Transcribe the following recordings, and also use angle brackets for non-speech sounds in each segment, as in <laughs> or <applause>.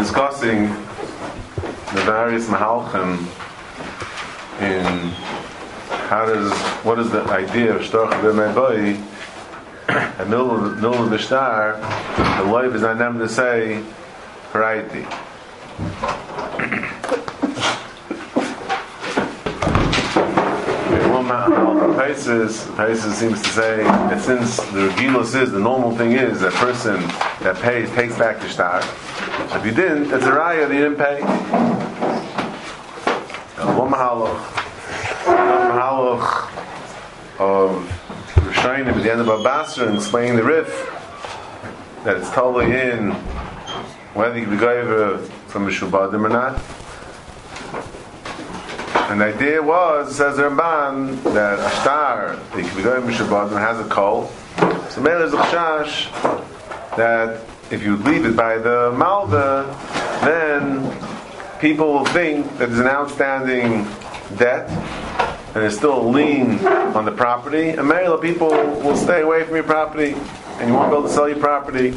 discussing the various mahalchim in how does what is the idea of shtorch b'mei a middle of the star the life is not them to say variety Paises, Paises seems to say that since the regilus is, the normal thing is that person that pays takes back the star. If you didn't, that's a raya that you didn't pay. One mahaloch. One mahaloch of Rishonim at the end of Abasra and explaining the Rif that it's totally in whether you going from a Shubadim or not. And the idea was, says Ramban, that a star, the Kvigoyim Mishabadim, has a coal. So Mele is a chash that if you leave it by the Malva, then people will think that there's an outstanding debt and there's still a lien on the property. And many of the people will stay away from your property and you won't be able to sell your property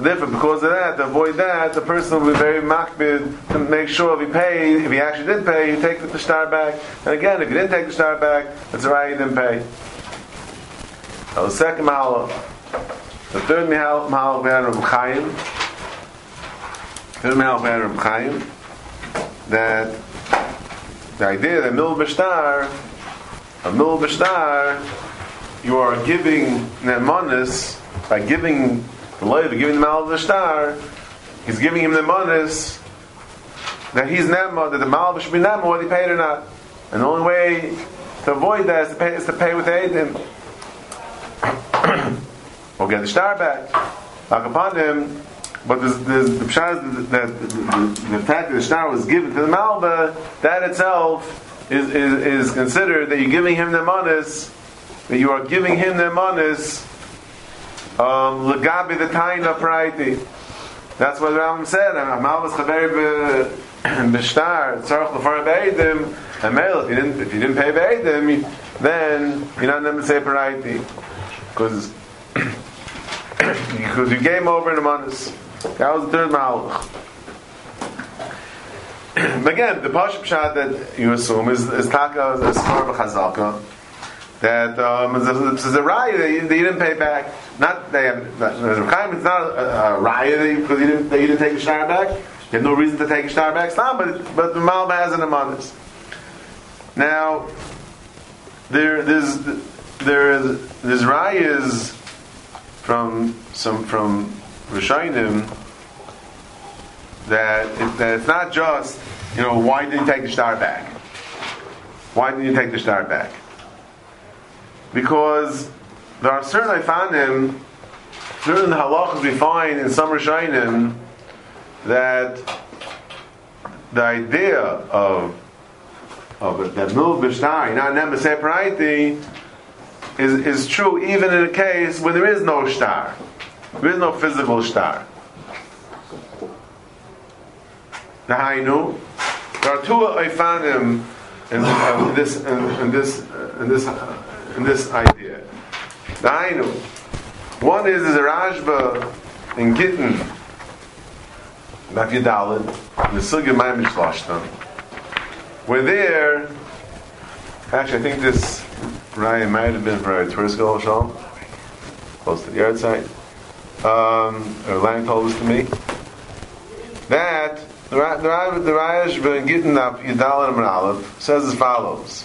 so therefore, because of that, to avoid that, the person will be very makbid to make sure if he paid, if he actually did pay, you take the star back. And again, if you didn't take the star back, that's right, he didn't pay. Now the second mahal, the third mahal, mahal Reb Chaim. Third mahal Reb Chaim. That the idea that mil b'shtar, a mil b'shtar, you are giving nemanis by giving the lawyer giving the the star, he's giving him the manis that he's nema, that the mal should be nema, whether he paid or not. And the only way to avoid that is to pay, is to pay with Aiden. <coughs> or get the star back. Like upon him, but the pshat that the, the, fact that the star was given to the malva, that itself is, is, is considered that you're giving him the manis, that you are giving him the manis um, legabi the taina praiti. That's what Rambam said. Amal was chaver b'shtar tzarich l'far b'eidim. Amel, if you didn't if you didn't pay b'eidim, then you're not going to say praiti because because you game over in the manas. That was the third malach. <clears throat> Again, the pashup shot that you assume is is taka is smar b'chazalka that um, this is a raya that you, didn't pay back. Not they have not, it's not a, a raya because you didn't didn't take a star back. You have no reason to take a star back. Stop, but but the Malba has an amanis. Now there there's there is there's rayas from some from Rishonim that it, that it's not just you know why didn't you take the star back? Why didn't you take the star back? because there are certain I found Ifanim, certain halachas we find in some Rishonim that the idea of of that move b'shtar, not nem b'separayiti, is is true even in a case when there is no star, there is no physical star. Nahainu, there are two Ifanim in, uh, this in, in this in this in this idea. Dainu. One is a Rashba in Gittin, Daf Yadalid, the Sugya. We're there. Actually, I think this Ryan might have been for a tourist school or close to the yard site. Um, or Lang told to me. That the Rashba in Gittin Daf Yadalid and Aleph says as follows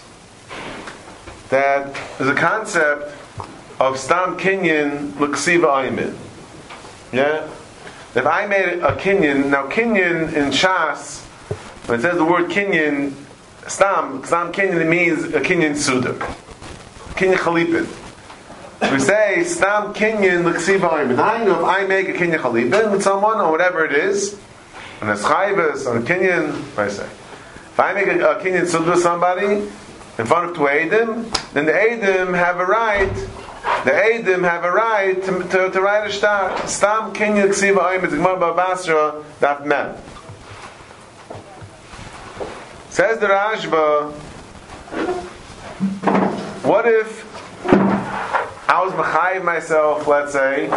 that there's a concept of stam kinyan luksiva aymin. Yeah? If I made a kinyan, now kinyan in Shas, when it says the word kinyan, stam, stam kinyan, it means a kinyan sudak. Kinyan chalipin. We say stam kinyan luksiva aymin. I know if I make a kinyan chalipin with someone or whatever it is, and a chayvus, or a kinyan, what I say? If I make a, a kinyan sudak with somebody, in front of two Eidim, then the Eidim have a right, the Eidim have a right to, to, to write a star. Stam Kenya Ksiva Oim, it's Gemara Babasra, Daf Mem. Says the Rashba, what if I was behind myself, let's say,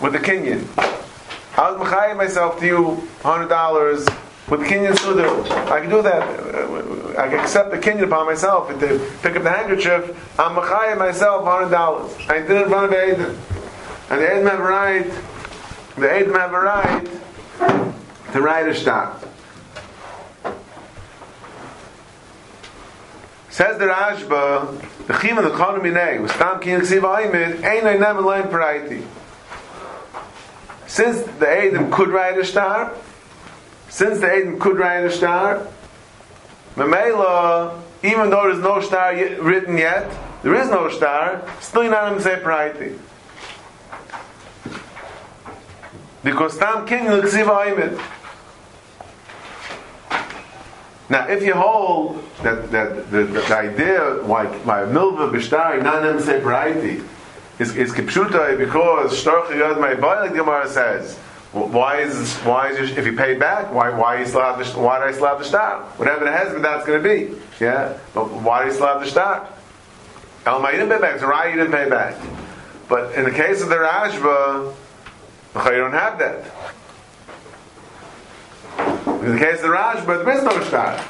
with the Kenyan? I was mechayim myself to you hundred dollars with Kenyan Sudar. I can do that. I can accept the Kenyan upon myself. If they pick up the handkerchief, I'm mechayim myself hundred dollars. I did it in front of Aiden. And the Aiden have a right, the Aiden have a right to write a shtar. Says the Rashba, the Chim and the Kin Ein Paraiti. Since the Adam could write a star, since the Adam could write a star, Mamela, even though there's no star written yet, there is no star, still not say Paraiti. Because Stam Kin Ksiv Aimid. Now, if you hold that, that the, the, the idea why why milva b'shtari say variety is is kipshutai because shtorch yad my boy Gemara says. Why is why is if you pay back? Why why you still have the why do I still have the star? Whatever the husband that's going to be, yeah. But why do you still have the star? Elma, you didn't pay back. Right, you didn't pay back. But in the case of the Rashba, you don't have that. In the case of but there is no star.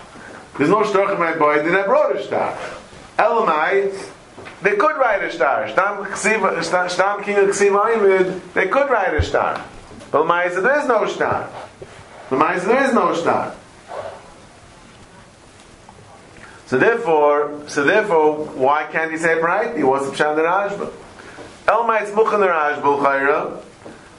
There's no shtoch in my boy, they never wrote a star. Elamite, they could write a star. Stam King of Ksiv they could write a star. But Lamaisa, there is no star. Lamaisa, there is no star. So therefore, so therefore, why can't he say variety? What's the pshat the Rashba? Muchan the Rashba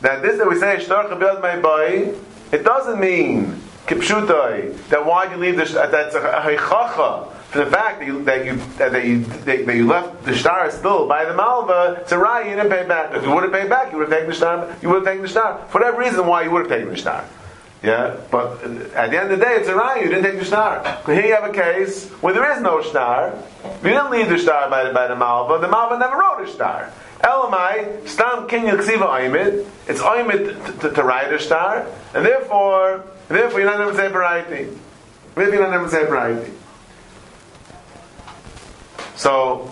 that this that we say shtar chabiyad my boy, it doesn't mean kipshutai, that why you leave the that's a heichacha for the fact that you that you that you that you left the star still by the malva. It's a right you didn't pay back. If you would have paid back, you would have taken the star. You would have taken the star for whatever reason. Why you would have taken the star. Yeah, but uh, at the end of the day, it's a right. You didn't take the star. Here you have a case where there is no star. You didn't leave the star by the, by the malva. The malva never wrote a star. Elamai, stam kinyan ksiva oimid. It's to, to write a star, and therefore Therefore, you're not able to say variety. Maybe you're not able to say variety. So,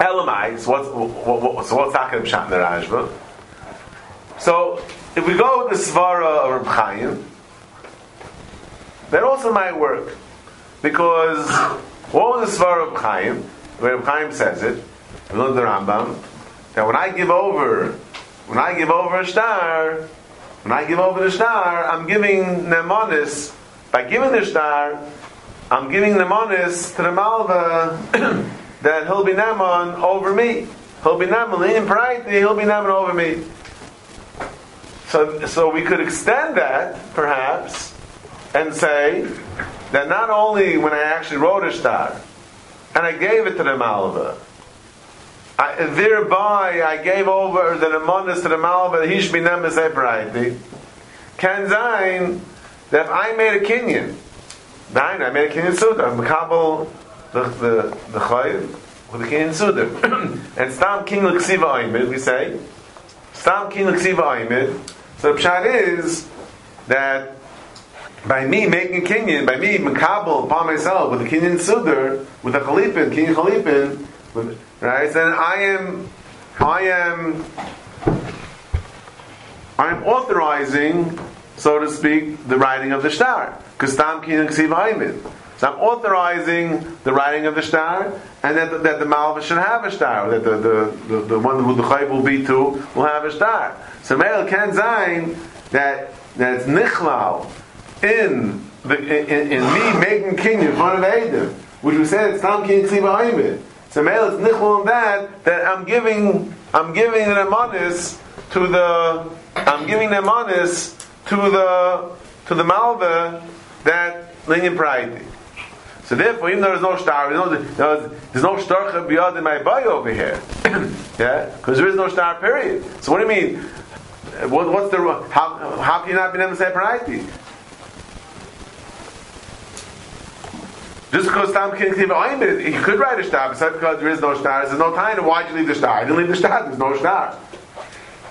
Elamai, so what's, what, what, so what's Takar Pshat in the Rashba? So, if we go with the Svara of Reb Chaim, that also might work. Because, what was the Svara of Chaim? Where Reb Chaim says it, we learned the Rambam, that when I give over, when I give over a star, when I give over the star, I'm giving Nemonis. By giving the star, I'm giving Nemonis to the Malva <clears throat> that he'll be Nemon over me. He'll be Nemon in Paraiti, he'll be Nemon over me. So, so we could extend that, perhaps, and say that not only when I actually wrote a star, and I gave it to the Malva, I, thereby I gave over the Nemonis to the Malva, be Nemes Ebraiti. Can Zain, that I made a Kenyan, Nine, I made a Kenyan Suda, Makabal, the, the, the Chayiv, with the Kenyan Suda. <clears throat> and Stam King L'Ksiva Oimid, we say, Stam King L'Ksiva Oimid, so the Pshat is that by me making Kenyan, by me Makabal upon myself with the Kenyan Suda, with the Chalipin, Kenyan Chalipin, with, right? Then I am, I am, I am authorizing, so to speak, the writing of the star. Because tam So I'm authorizing the writing of the star, and that the, that the malva should have a star, that the, the, the, the one who the chayv will be to will have a star. So Meil can sign that that it's nichlal in the in, in, me making king in front of Adam, which we said it's tam king ksiva so male is nichol in that that I'm giving I'm giving an amanis to the I'm giving an amanis to the to the malva that linyan pride. So therefore, even though there's no star, there's no, there's no shtarcha beyond in my boy over here. <coughs> yeah, because there is no star. Period. So what do you mean? What, what's the how, how can you not be to say priority? Just because Tom can't Tam King he could write a star, but because there is no star, there's no time. Why'd you leave the star? I didn't leave the star. There's no star,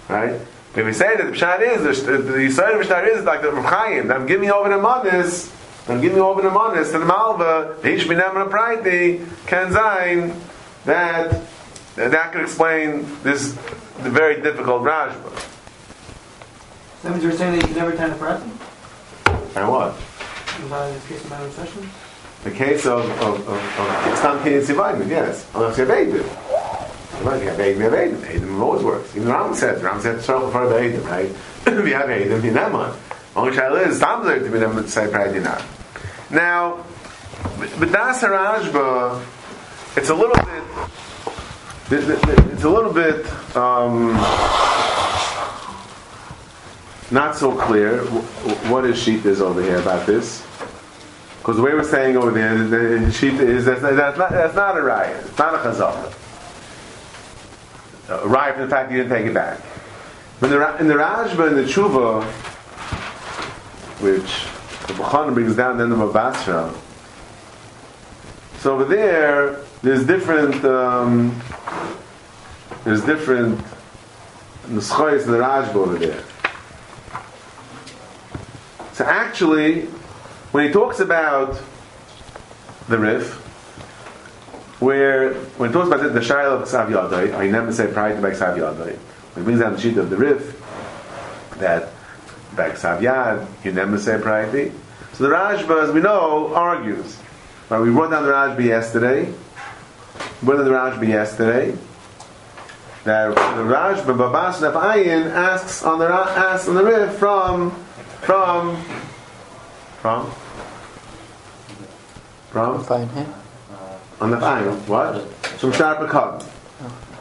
right? If we say that the pshat is the, the Yisrael of star is like the Chaim, I'm giving you over the manis, I'm giving you over the manis to the Malva, the Ish B'nem and Praiti, can Zayin, that that could explain this the very difficult Rashba. That means you're saying that you can never attend a present? And what? In the case of my own session? The case of of of, of Stam Kiyas yes. Unless you have Eidim. Unless you have Eidim, you have Eidim. Eidim always works. Even Ram said, Ram said, circle for the Eidim, right? <laughs> you have Eidim, you one. Only Shaila is Stam there to be them to say Pride not. Now, but Das Harajba, it's a little bit, it's a little bit, um, not so clear what his sheet is over here about this. Because the way we're saying over there, the sheet is that's, that's, not, that's not a riot. It's not a chazal. A riot for the fact he didn't take it back. But in the, in the Rajba and the Tshuva, which the Bukhana brings down the end of Basra, so over there, there's different, um, there's different nuschayis in the Rajba over there. So actually, when he talks about the Rif, where when he talks about the, Shaila of Ksav Yadai, I never say prior to Ksav Yadai, when he brings down the sheet of the Rif, that Ksav Yad, you never say prior to. So the Rajba, as we know, argues. Right, we wrote down the Rajba yesterday. We wrote down the Rajba yesterday. That the Rajba Babas Ayin asks on the asks on the Rif from from from from Fine, huh? on the fine what from.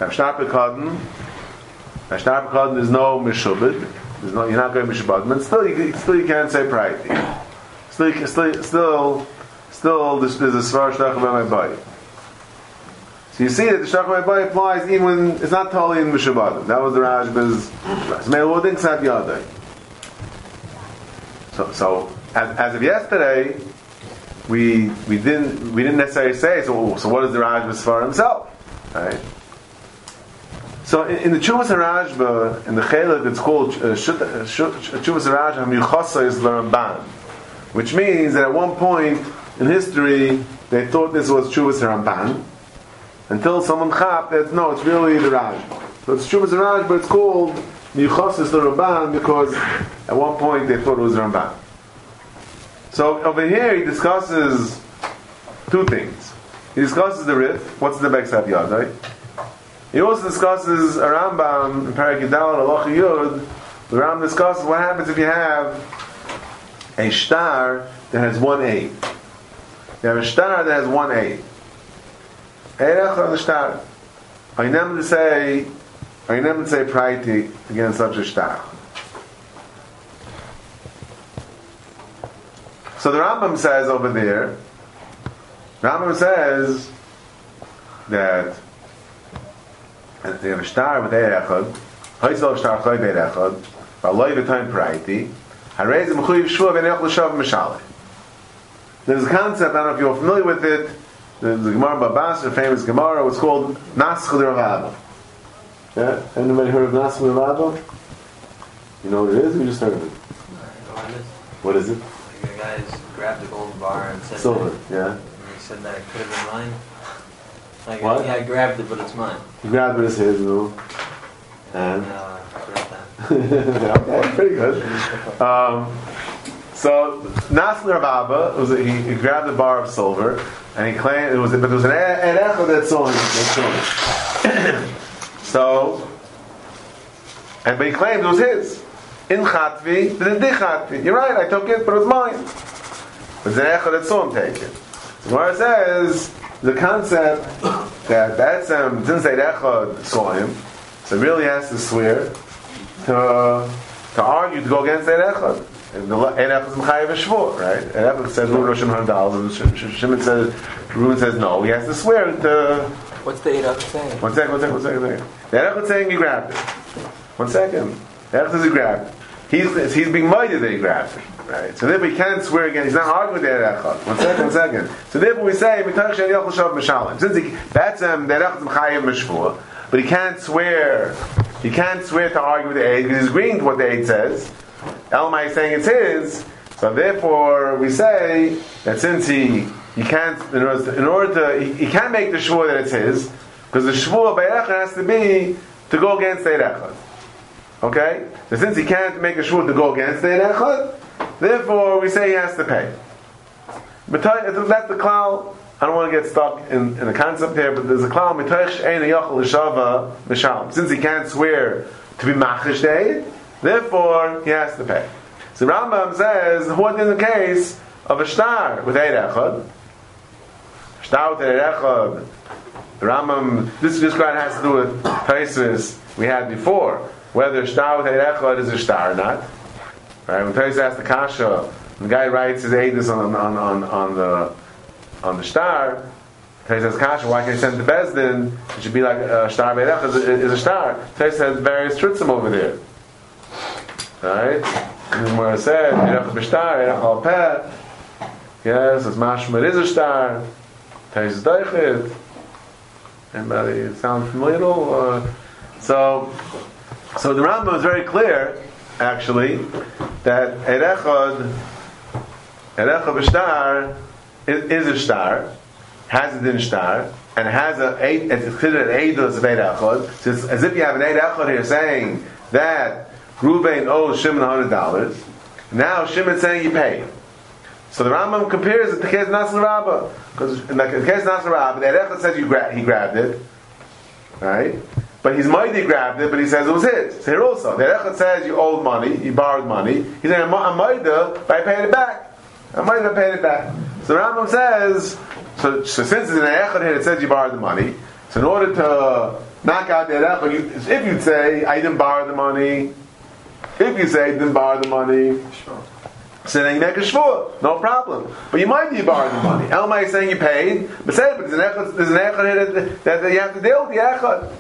Now sharp cotton. Now sharp cotton. There's no. There's no. You're not going mishubed. But still, you still you can't say pride. Still, still, still, still. There's, there's a svar shtach about my body. So you see that the shtach my body applies even when it's not totally in mishubed. That was the Rajba's. So maybe we'll think sat yadai. So, so as, as of yesterday, we we didn't we didn't necessarily say so. So what is the Rajba for himself, right? So in, in the Chuvas Rajba uh, in the Chelik, it's called uh, Chuvas uh, uh, Rajba Michasa is Ramban, which means that at one point in history they thought this was Chuvas Ramban until someone chap that no, it's really the Rajba. So it's Chuvas Rajba, it's called Michasa the Ramban because at one point they thought it was Ramban. So over here he discusses two things. He discusses the Rif, what's the Beksab right? He also discusses a Rambam in Parak Yudal Allah Yud. The Rambam discusses what happens if you have a star that has one A. You have a star that has one A. Erech on the star. I never say, I never say priority against such a star. So the Rambam says over there, Rambam says that they have a star with Eir Echad, star Choy Beir Echad, V'aloi v'toin Praiti, Harei zem chuyiv shua v'nech l'shav m'shaleh. There's a concept, I don't know if you're familiar with it, the, the Gemara Babas, a famous Gemara, was called Naschel Rav Yeah? Anybody heard of Naschel Rav You know what it is? We just heard of it. What is it? The guys grabbed the gold bar and said Silver, that, yeah. and he said that it could have been mine. <laughs> Like, What? Yeah, I grabbed it, but it's mine. He grabbed it as his, no? And And? uh, I forgot that. <laughs> okay, pretty good. Um, so Nasler Rababa was a, he, he grabbed the bar of silver and he claimed it was but there was an erecha that saw him. That him. <coughs> so and but he claimed it was his in chatvi, but in dichatvi. You're right, I took it, but it was mine. But that saw him take it. So Gemara says the concept that that's um, didn't say saw him, so he really has to swear to to argue to go against Erechad. And the Erechad is Mechayev Shvur, right? Erechad says Reuben Roshim hundred dollars, and Sh- Shimon says Reuben says no. He has to swear to. What's the Iraq saying? One second, one second, one second, one second. The Erechad saying he grabbed it. One second. The Erechad says he grabbed it. He's he's being mighty that he grabbed it. Right, so therefore he can't swear again. He's not arguing with the Erechad. One second, one second. So therefore we say. Since he, that's um, the Erechad is Mechayev Mishvur, but he can't swear. He can't swear to argue with the aid because he's agreeing to what the aid says. Elmai is saying it's his, so therefore we say that since he he can't in order to, in order to he, he can't make the shvur that it's his because the shvur by Erechad has to be to go against the Erechad. Okay? So since he can't make a shvur to go against the Echad, therefore we say he has to pay. But that's the klal. I don't want to get stuck in, in the concept here, but there's a klal. Since he can't swear to be machish day, therefore he has to pay. So Rambam says, what is the case of a star with eight echad? Star with eight echad. Rambam, this this quite has to do with Taisus we had before, whether star with echad is a star or not. Right? When Taisus asked the kasha, the guy writes his edus on, on, on, on the on the star. He says, Kasha, why can't you send the Bezdin? It should be like a star made up is, is a star. He says various trutzim over there. Alright? And where it said, b'shtar, Erech al. Yes, it's mashma, it is a star. Teis doichit. Anybody sound familiar at all? Uh, so, so the Rambam is very clear, actually, that Erechad, Erechad b'shtar, is, a star, has a din star, and has a it's considered an eidos of eight. So it's as if you have an eight echad here saying that Ruvain owes Shimon hundred dollars. Now Shimon's saying you pay. So the Rambam compares it to Kes Nasr Rabbah. Because in the Kes Nasr Rabbah, the Echad says gra- he grabbed it. Right? But he's mighty grabbed it, but he says it was his. So here also, the Echad says you owed money, you borrowed money. He's saying, I'm mighty, but I paid it back. I'm mighty, but paid it back. So the Rambam says, so, so since it's an echad here, it says you borrowed the money. So in order to knock out echad, you, if you say I didn't borrow the money, if you say I didn't borrow the money, so then you make a shvur, no problem. But you might be borrowing the money. Elmai is saying you paid, but say, but there's an echad, there's an that, that you have to deal with the echad.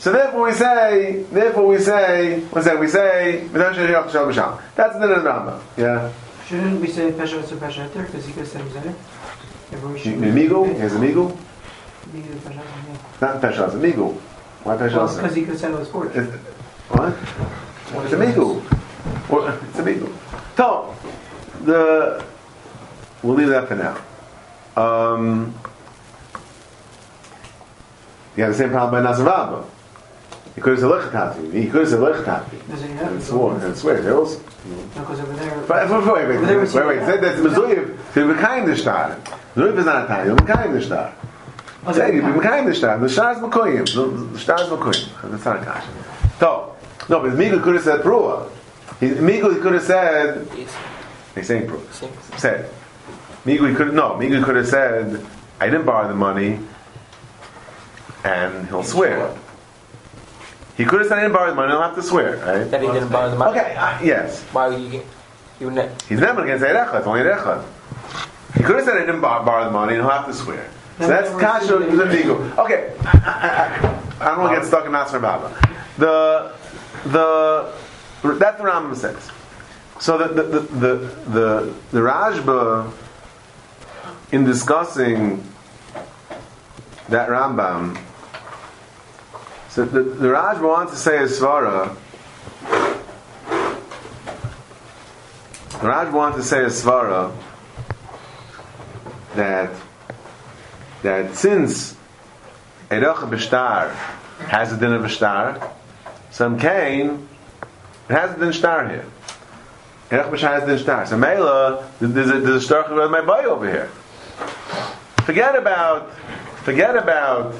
So therefore we say, therefore we say, what's that? We say, that's of the Rambam. Yeah. Shouldn't we say Pesha to Pesha Heter? Because he could have said it was there. Everyone should- Amigo? He has Pesha, yeah. Not Pesha, amigo. Why Well, Pesha? because he could have said it was forged. It- What? It's amigo. Well, It's amigo. So, the we'll leave that for now. Um, you have the same problem by Nazarabba. He could have said lechatati. He could have said lechatati. Does it have? And swore and swear. There was. No, because over there. But wait, wait, wait, wait, wait, wait. Said that's Mizuyev. So be kind to star. Mizuyev is not a time. You're kind to star. Oh, Say you be kind to star. The star is Makoyim. The star is Makoyim. That's not a kasha. So, no, but Miguel could have said Prua. He, Miguel could have said. He's saying Prua. Said. Miguel could no. Miguel could have said, "I didn't borrow the money," and he'll swear. He could have said, "I didn't borrow the money." He'll have to swear, right? That he didn't borrow the money. Okay. Uh, yes. Why would you get? You ne- He's never going to say Echad, it's only Echad. He could have said I didn't bar- borrow the money and he'll have to swear. So that's ever Kasha seen it. Okay, I, I, I, I don't want to get stuck in Nasr Baba. The, the, that's the Rambam says. So the, the, the, the, the, the Rajba, in discussing that Rambam, so the, the Rajba wants to say a Svara, Raj wants to say a svara that that since Erech B'Shtar has a din of a star, some Cain has a din star here. Erech B'Shtar has a din star. So Mela, there's a, there's a star with my boy over here. Forget about forget about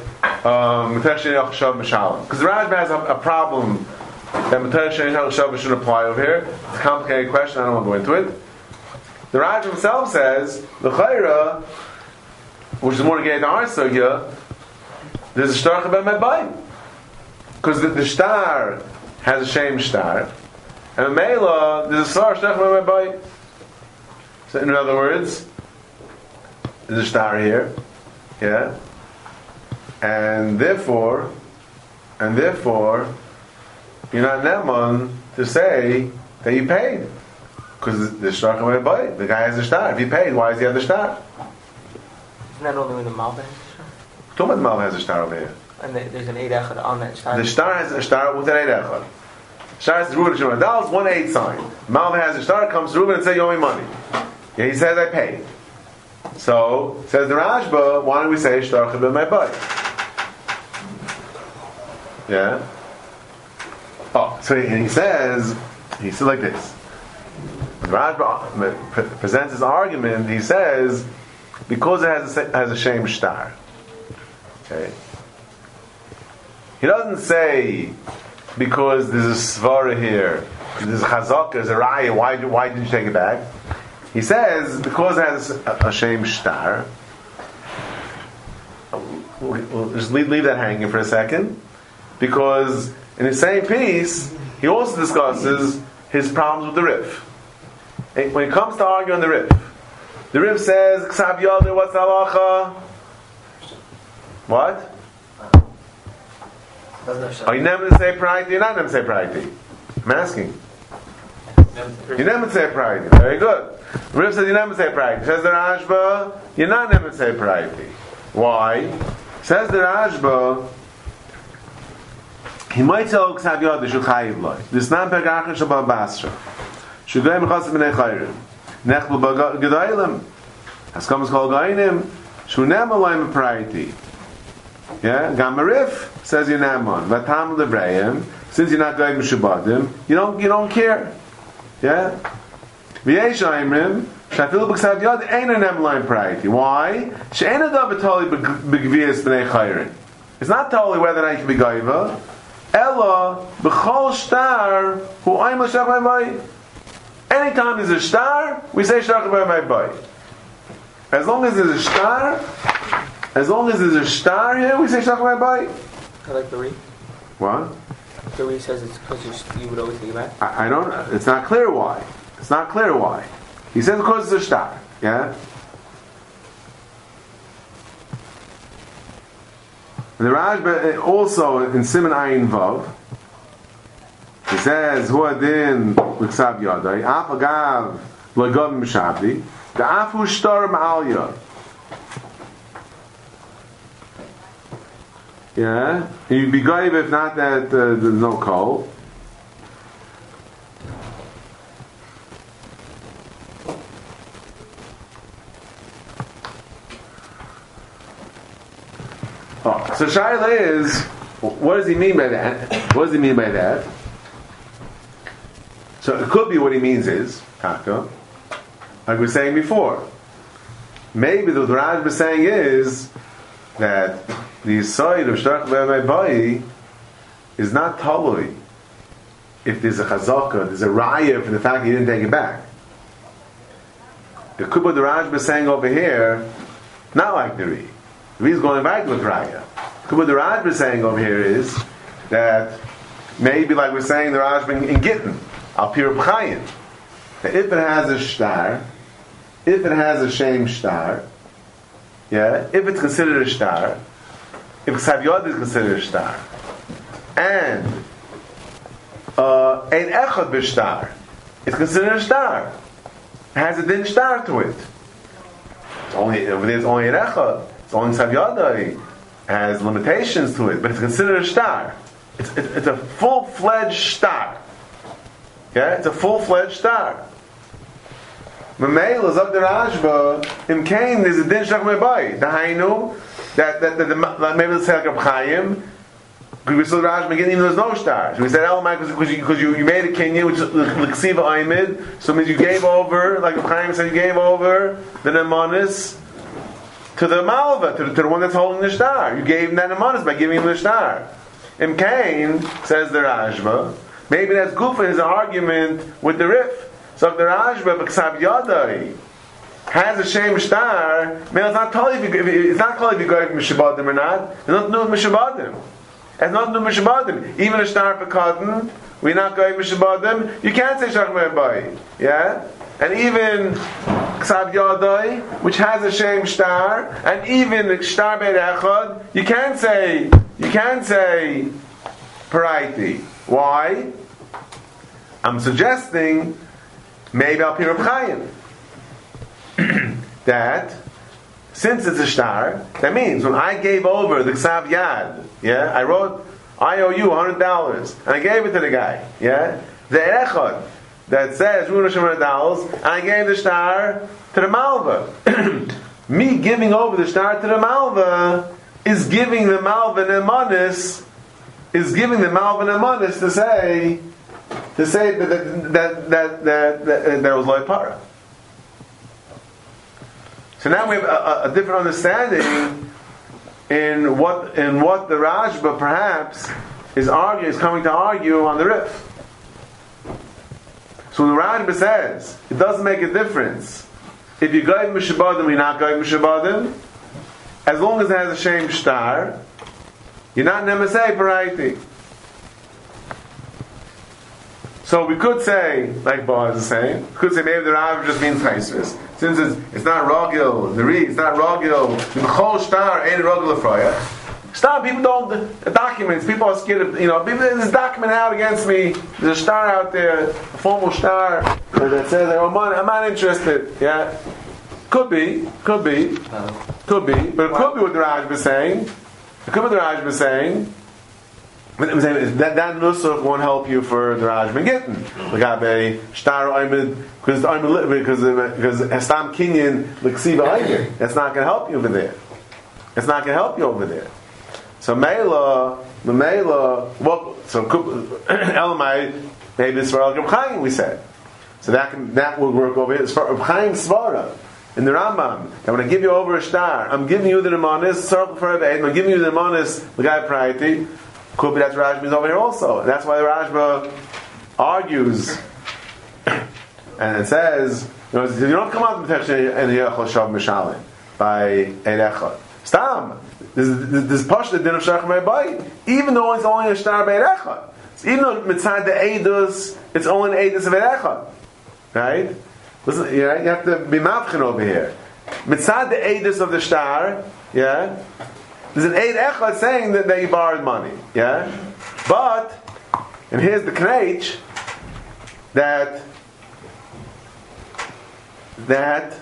um because the Raj has a, a problem that Shal should apply over here. It's a complicated question, I don't want to go into it. The Raj himself says, the Chayra, which is more negated to our sugya, there's a star about my bite. Because the, the star has a shame star. And a Mela, there's a star star about my bite. So in other words, there's a star here. Yeah? And therefore, and therefore, you're not Neman to say that you paid. Because the can away by The guy has a star. If he paid, why does he have the star? Isn't that only when the Malva has a star? Tumad Mal has a star over here. And the- there's an eight echad on that star. The star has a star with an eight echad. Star has the Reuben Shimon. Dal's one eight sign. Mal has a star, comes to Reuben and says, You owe me money. Yeah, he says, I paid. So, says the Rajba, why don't we say Shtar Chabim my bite? Yeah? Oh, so he, he says, he said like this. Rashba presents his argument, he says, because it has a, has a shame star. Okay. He doesn't say because there's a svara here, there's a chazak, there's a raya. Why, why didn't you take it back? He says because it has a, a shame star. We'll, we'll just leave, leave that hanging for a second, because in the same piece he also discusses his problems with the Rif. When it comes to arguing the Rif, the Rif says, "Ksav Yoder, what's halacha?" What? Are you never to say priority? You're not never to say priority. I'm asking. You never say priority. Very good. Rif says you never say priority. Says the Rashba, you're not never say priority. Why? Says the Rashba, he might tell Ksav Yod Shul Chayiv Loi. This not Pegachim Shabbat Basra. Shugay Mechasim B'nei Chayrim. Nechbel B'Gedoylim. Haskam is called Gainim. Shunem Aloim priority. Yeah, Gamarif says you're not one. Vatam Lebreim, since you're not going Mishabadim, you don't you don't care. Yeah? V'yesh Aimrim, Shafil B'Ksav Yod ain't an line priority. Why? She'en adav totally b'gvias b'nei chayrin. It's not totally whether or not you can be gaiva. Ella b'chol star who I'm a shach my Anytime there's a star, we say shach my boy. As long as there's a star, as long as there's a star here, we say shach my. I like the re. What? The re says it's because you, you would always think it back. I, I don't. It's not clear why. It's not clear why. He says because it's a star. Yeah. And the Rajba also in Simon Ayin Vav. He says Hu Adin L'Ksav Yadai Af Agav L'Gav Mishabdi The Afu Shtar Ma'alya. Yeah, you'd be gaiv if not that uh, there's no call. Oh, so Shaila is, what does he mean by that? What does he mean by that? So it could be what he means is, Kaka, like we were saying before. Maybe the Raj was saying is that the side of Shtarch Bayi is not Talui. If there's a chazaka, there's a raya for the fact he didn't take it back. The Kubba the Raj was saying over here, not like the Ri. The is going back with raya. What the Raj was saying over here is that maybe like we're saying the Raj in, in Gittin, Al Pir B'chayin, that if it has a star, if it has a shame star, yeah, if it's considered a star, if Ksav Yod is considered a star, and uh, ein echad b'shtar, it's considered a star. It has a din star to it. It's only if there's only an echad, only Ksav has limitations to it, but it's considered a star. It's, it's, it's a full fledged star. Yeah, it's a full fledged star. Mamela is up the Rashba. There's a din shach mebai. The Hainu that that that the maybe let's say like a Chaim. Because we saw the Rashba again, even there's no stars. We said oh, Elamai because you, because you, you made a Kenya, which is L'ksiva Aimid, so it means you gave over, like the Chaim said, you gave over the Nemanis to the Malva, to the, to the one that's holding the star. You gave him that Nemanis by giving him the star. In Cain, says the Rashba, maybe that's good for his argument with the Rif. So if the Rashba b'ksav yadai has a shame star, man, it's not totally if it's not totally if you go mishabadim or not. It's not no mishabadim. It's not no mishabadim. Even a star b'katan, we're not going mishabadim. You can't say shachmei. Yeah, and even ksav yadai, which has a shame star, and even star beit echad, you can't say you can't say variety. Why? I'm suggesting maybe Al Pirab Chaim. <clears throat> that since it's a star, that means when I gave over the Ksav Yad, yeah, I wrote, I owe you hundred dollars, and I gave it to the guy, yeah, the Echad that says I gave the star to the Malva. <clears throat> Me giving over the star to the Malva is giving the Malva nemanis is giving the Malvin Amanis to say to say that that that that, that, that there was loy para. So now we have a, a, a different understanding in what in what the Rajba perhaps is arguing is coming to argue on the Rif. So the Rajba says it doesn't make a difference if you go mishabadim, you're not going mishabadim. As long as it has a shame star, you're not nemasei variety. So we could say, like Boaz is saying, we could say maybe the Rav just means chaysris. Since it's, it's not rogil, the re, it's not rogil, the chol star ain't rogil afraya. Stop, people don't, documents, people are scared of, you know, people, there's document out against me, there's a star out there, a formal star, that says, I'm not, oh, I'm not interested, yeah. Could be, could be, could be, but it could be what the Raj was saying. It could be the Raj was saying. That that nusach won't help you for the Raj Ben Gittin. Legabe shtar oimid because because because estam kinyan leksiva oimid. That's not going to help you over there. It's not going to help you over there. So Mela, the Mela, well, so <clears throat> Elamai, maybe it's for El Chaim, we said. So that can, that will work over here. It's for Chaim Svara in the Rambam. That when I give you over a star, I'm giving you the Nemanis, circle for a I'm giving you the Nemanis, the guy priority. Could be that's Rajba is over here also. And that's why the Rajba argues <coughs> and it says, you, know, you don't come out with and Yechol Shav Mishalim by Erechot. Stam. This this Pasha din of Shach Bay, even though it's only a star by Erechot. Even though mitzad the Eidus, it's only an Eidus of Erechot. Right? Listen, you, you have to be mavchin over here. Mitzad the Eidus of the star, yeah, there's an Eid Echad saying that, they borrowed money, yeah? But, and here's the Knech, that, that,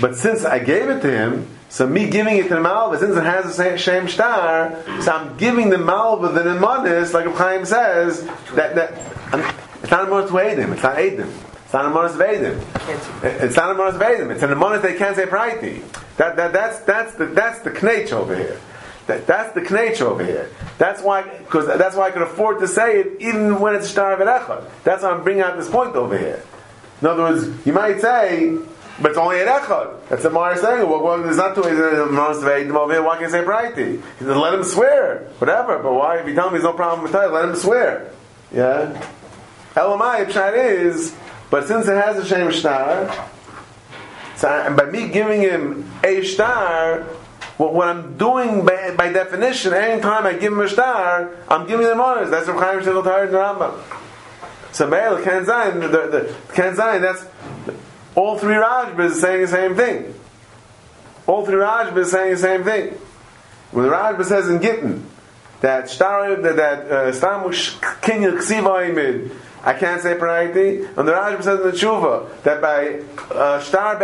but since I gave it to him, so me giving it to the Malva, since it has the same star, so I'm giving the Malva the Nemanis, like Chaim says, that, that I'm, it's not a Mordus to Edim, it's not Edim. It's not a Mordus of Edim. It's not a Mordus of Edim. It's an Nemanis they can't say Praiti. That, that, that's, that's the, that's the knech over here. That, that's the knech over here. That's why, because that's why I can afford to say it even when it's a star of. That's why I'm bringing out this point over here. In other words, you might say, but it's only an echad. That's the Mara saying. Well, well, there's not two ways over here. Why can't I say brighty? He says, let him swear, whatever. But why? If you tell me there's no problem with that, let him swear. Yeah. Elamai, Pshat is, but since it has a shem star, so, and by me giving him a star, what, what I'm doing by, by definition, any time I give him a star, I'm giving him honors. That's what Chaim Tahar in the Rambam. So Be'el, Ken Zayin, the, the, Zayin, that's, all three Rajbas are saying the same thing. All three Rajbas are saying the same thing. When the Rajba says in Gittin, that star, that, that, uh, Stamush Imid, I can't say variety. And the Rajba says in the Tshuva that by uh, Shtar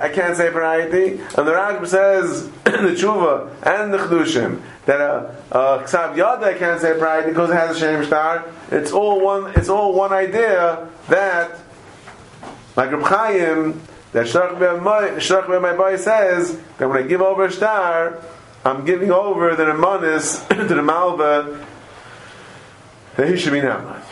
I can't say variety. And the Rajba says in the Tshuva and the Chedushim that uh, uh, Ksav Yad I can't say variety because it has a Shem Shtar. It's all one. It's all one idea that like Reb Chaim that Shrach my boy says that when I give over a star, I'm giving over the Nemanis <clears throat> to the Malva that he should be now.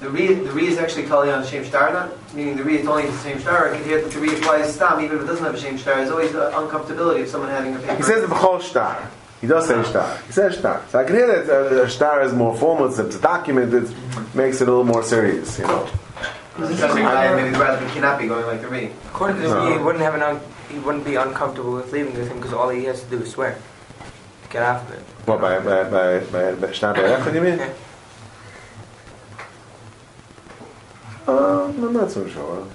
The re, the re is actually calling on the same star then? Meaning the re is only the same star. I can hear that the re applies stam even if it doesn't have a same star. There's always the uncomfortability of someone having a paper. He says the whole star. He does say star. He says star. So I can hear that uh, a star is more formal. It's a document that makes it a little more serious. You know. Maybe rather he cannot be going like the re. According to the he wouldn't have an un- he wouldn't be uncomfortable with leaving with him because all he has to do is swear. Get off of it. What by by by by, by star by Echad, you mean? Yeah. Uh, I'm not so sure.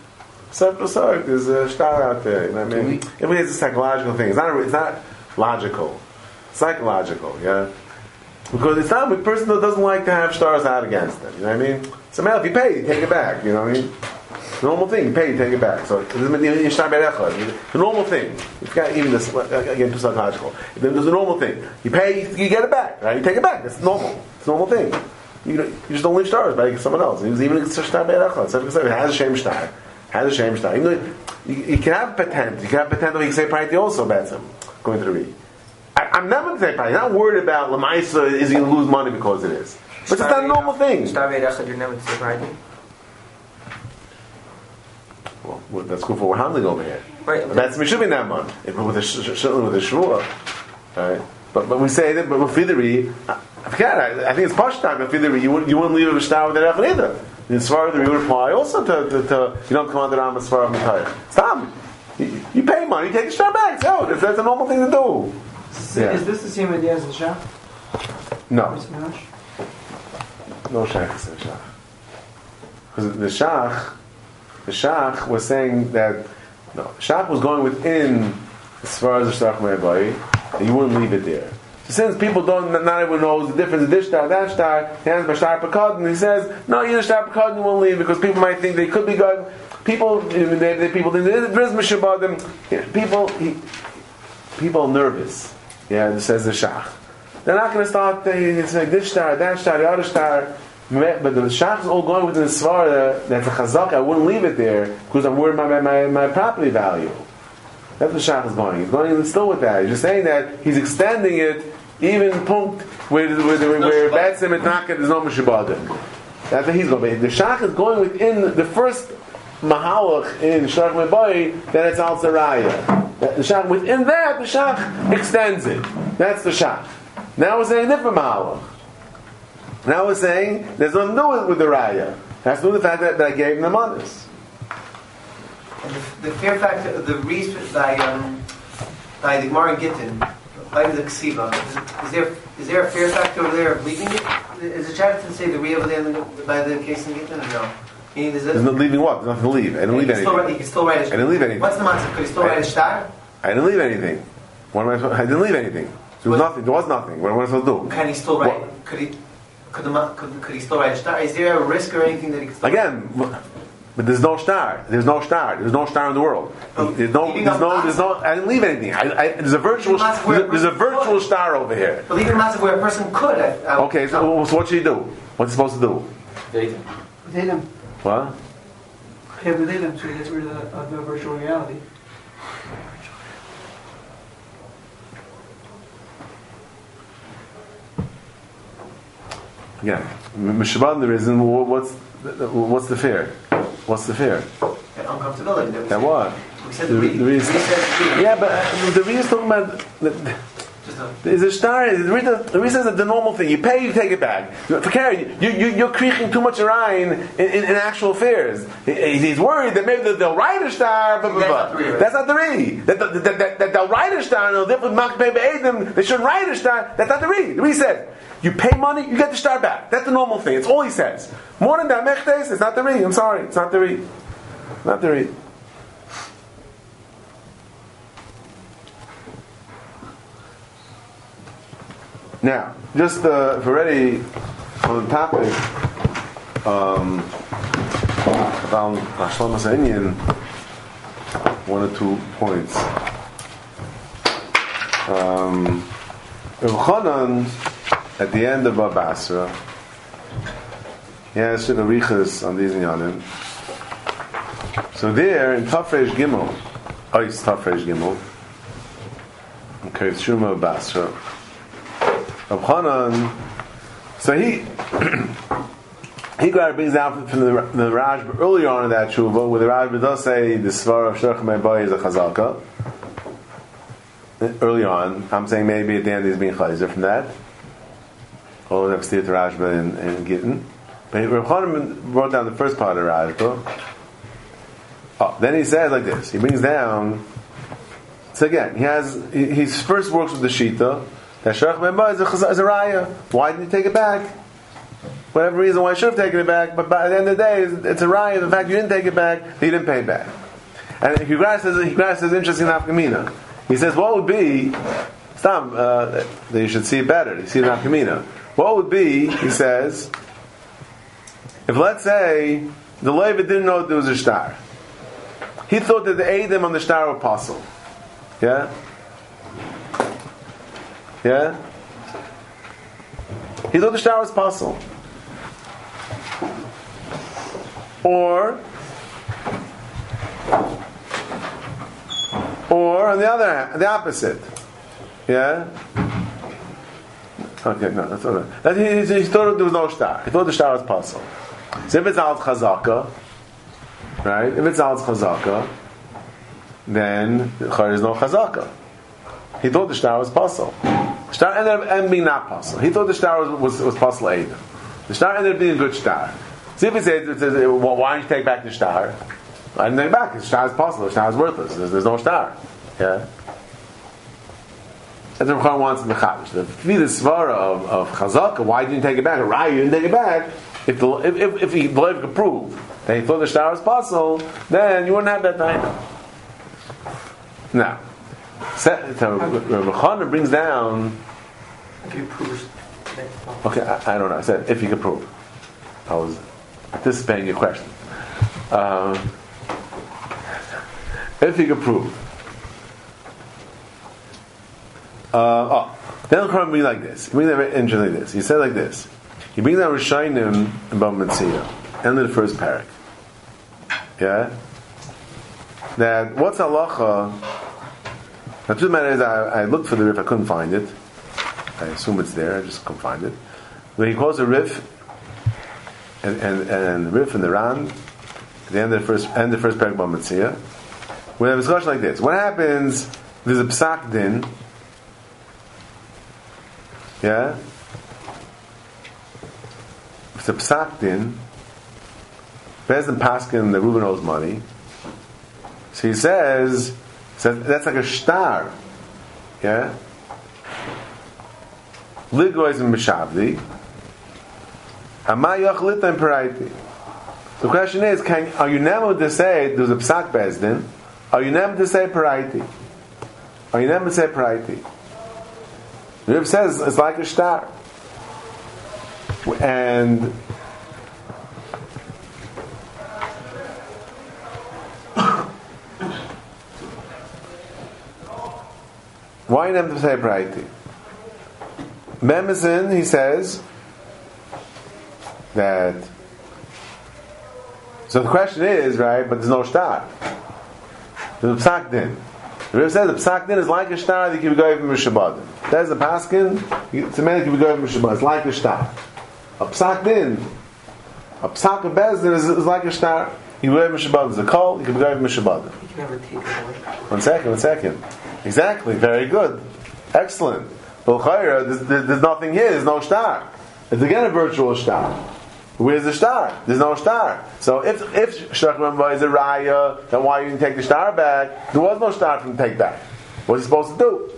Sub Pesach, there's a star out there. You know what I mean? It really is a psychological thing. It's not. A, it's not logical. Psychological. Yeah. Because it's not a person that doesn't like to have stars out against them. You know what I mean? So now if you pay, you take it back. You know what I mean? Normal thing, you pay, you take it back. So the normal thing. It's got even this uh, again too psychological. There's a normal thing. You pay, you get it back. Right? You take it back. That's normal. It's a normal thing. You, you just don't leave stars by someone else. It was even a star be'erachot. So it has a shame star. Has a shame star. You, you, can have patent. You can have patent. You can say priority also about some going to the read. I'm not going to take He's not worried about Lamaisa, is he going to lose money because of this. But it's not a normal thing. Star Vader you're never to say Friday. Well, well, that's good for what we're handling over here. Right, But that's Mishubin that month. If with a sh- sh- certainly with a shvua, right? But but we say that, but with fidri, I I forget. I, I think it's pashtak. With fidri, you wouldn't you wouldn't leave a shtar with that either. In Svarah, we would apply also to, to, to you don't come under Rama Svarah Matayah. Stop. You, you pay money, you take the shtar back. So that's, that's a normal thing to do. Yeah. Is this the same idea as the Shah? No, Mr. Manash? No shach is a shach. Because the shach, the shach was saying that no, shach was going within as far as the shach me'abayi, and you wouldn't leave it there. So since people don't, not everyone knows the difference of this star, that star, he has b'shtar pekad, and he says, no, either star pekad you won't leave because people might think they could be good. People, they, they, people think there is mishabadim. People, he, people are nervous. Yeah, it says the shach. They're not going to start thinking it's like this star, that star, the other star. But the shach is all going within the svara that's a chazak. I wouldn't leave it there because I'm worried about my, my, my property value. That's what shach is going. He's going still with that. He's just saying that he's extending it even punkt where where, where, where bad sim there's no mishabadim. That's what he's going. But the shach is going within the first mahalach in shach mebayi that it's al saraya. The shach within that the shach extends it. That's the shach. Now we're saying different mahalach. Now we're saying there's nothing to do with, the raya. That's to the fact that, that I gave him the manas. And the, the fear factor, the reason by um, by the Gemara in Gittin, by the Ksiva, is, is there is there a fear factor over there of leaving it? Is it chance to say the real over there in the, by the case in Gittin or no? Meaning, there's, There's no leaving what? There's nothing to leave. I didn't leave can still anything. He can still write a I didn't leave anything. What's the matzah? Could he still write a star? I didn't leave anything. What am I I didn't leave anything. There was What- nothing. There was nothing. What am I supposed to do? Can he still write? What? Could he? Could, the, ma- could, could he still write a star? Is there a risk or anything that he could still Again, but there's no star. There's no star. There's no star in the world. Oh, There's no. There's no. There's no. I didn't leave anything. I, I, there's a virtual. Leaving lots a There's a virtual could. star over here. But even massive where a person could. I, I, Okay. So, uh, so what should he do? What's he supposed to do? Tatum. What? Yeah, but Tatum, so he gets rid of the, of the virtual reality. Yeah. Mishabad there isn't. What's what's the fear? What's the fear? and uncomfortability. That That what? We said The- the, the reason- Yeah, but uh, the reason talking about. The, Just a, star. The reason the reason is the normal thing. You pay, you take it back. For Karen, you, you, you're creaking too much Orion in, in, in actual affairs. He- He's worried that maybe they'll write a star, blah, blah, That's blah. the. That's not the read. That, that, that, that, that they'll write a star and they'll different Mak Baby Adam. They shouldn't write a star. That's not the read. The read says, you pay money, you get the star back. That's the normal thing. It's all he says. More than that, Mechtes, it's not the read. I'm sorry. It's not the read. Not the read. Now, just uh, if we're ready on the topic, um, about Hashem Indian, one or two points. Um, Rav Chanan, at the end of Abasra, he has shit arichas on these inyanim. So there, in Tafresh Gimel, Ois Tafresh Gimel, okay, it's Shuma Basra. Rav Chanan, so he <clears throat> he got brings down from the, the Rajb earlier on in that tshuva, where the Rajb does say the Svar of Shech Mebay is a chazaka. Early on, I'm saying maybe at the end he's being chazer from that. Or next to the Rajb and, and Gittin. But Rav wrote down the first part of Rajb. Oh, then he says like this. He brings down. So again, he has he, he first works with the Shita. That Mebay is a, is a raya. Why didn't he take it back? whatever reason why I should have taken it back, but by the end of the day, it's, it's a riot. The fact you didn't take it back, that you didn't pay back. And Higras says, Higras says interesting nafkamina. He says, what would be, stop, uh, that you should see better, you see nafkamina. What would be, he says, if let's say the Levi didn't know there was a star. He thought that the Adam on the star were apostle. Yeah? Yeah? He thought the star was apostle. Or, or on the other hand, the opposite. Yeah? Okay, no, that's all right. That he, he, he thought there was no star. He thought the star was puzzle. So if it's al chazaka, right? If it's al chazaka, then there is no chazaka. He thought the star was puzzle. Star ended up being not puzzle. He thought the star was was, was. The star ended up being a good star. See if he says, why don't you take back the star? I didn't take back. The star is puzzle. The star is worthless. There's, there's no star. Yeah. That's what Chachamim wants in the Chavish. The Tefillah Svara of, of Chazaka, why didn't you take it back? Why you didn't take it back. If the if, if, if he believed could prove that he thought the star was puzzle, then you wouldn't have that night. Now, so brings down. If you prove. Okay, I, I don't know. I said if you could prove. I was anticipating your question. Um, <laughs> if you could prove. Uh, oh, then the Quran be like this. Brings down very interesting like this. He said like this. He brings down Rishainim and Bava Metzia, end of the first parak. Yeah. That what's halacha? Now, the matter is, I, I looked for the Rif, I couldn't find it. I assume it's there, I just couldn't find it. When he quotes a Rif, and, and, and the Rif and the ran, at the end of the first, end of the first parak Bava Metzia, we have a discussion like this. What happens, there's a psak din, yeah? It's a psak din, Bezdin Paskin, the Reuben owes money. So he says, says that's like a star. Yeah? Ligois and Mishavdi. Amayach litan paraiti. The question is, can, are you never to say there's a psak bezdin? Are you never to say paraiti? Are you never to say paraiti? The says it's like a star. And why never to say paraiti? Memezin, he says that. So the question is, right, but there's no star. There's a psak din. The Rebbe says the psak din is like a star that you can go from Shabbat. There's a paskin, it's a man that can go from Shabbat. It's like a star. A psak din, a psak of bezdin is, is like a star. You can go from Shabbat. There's a call, you can go from Shabbat. You can never take it away. One second, one second. Exactly, very good. Excellent. There's, there's, there's nothing here, there's no star. It's again a virtual star. Where's the star? There's no star. So if if Shach is a raya, then why you didn't take the star back? There was no star for him to take back. What's he supposed to do?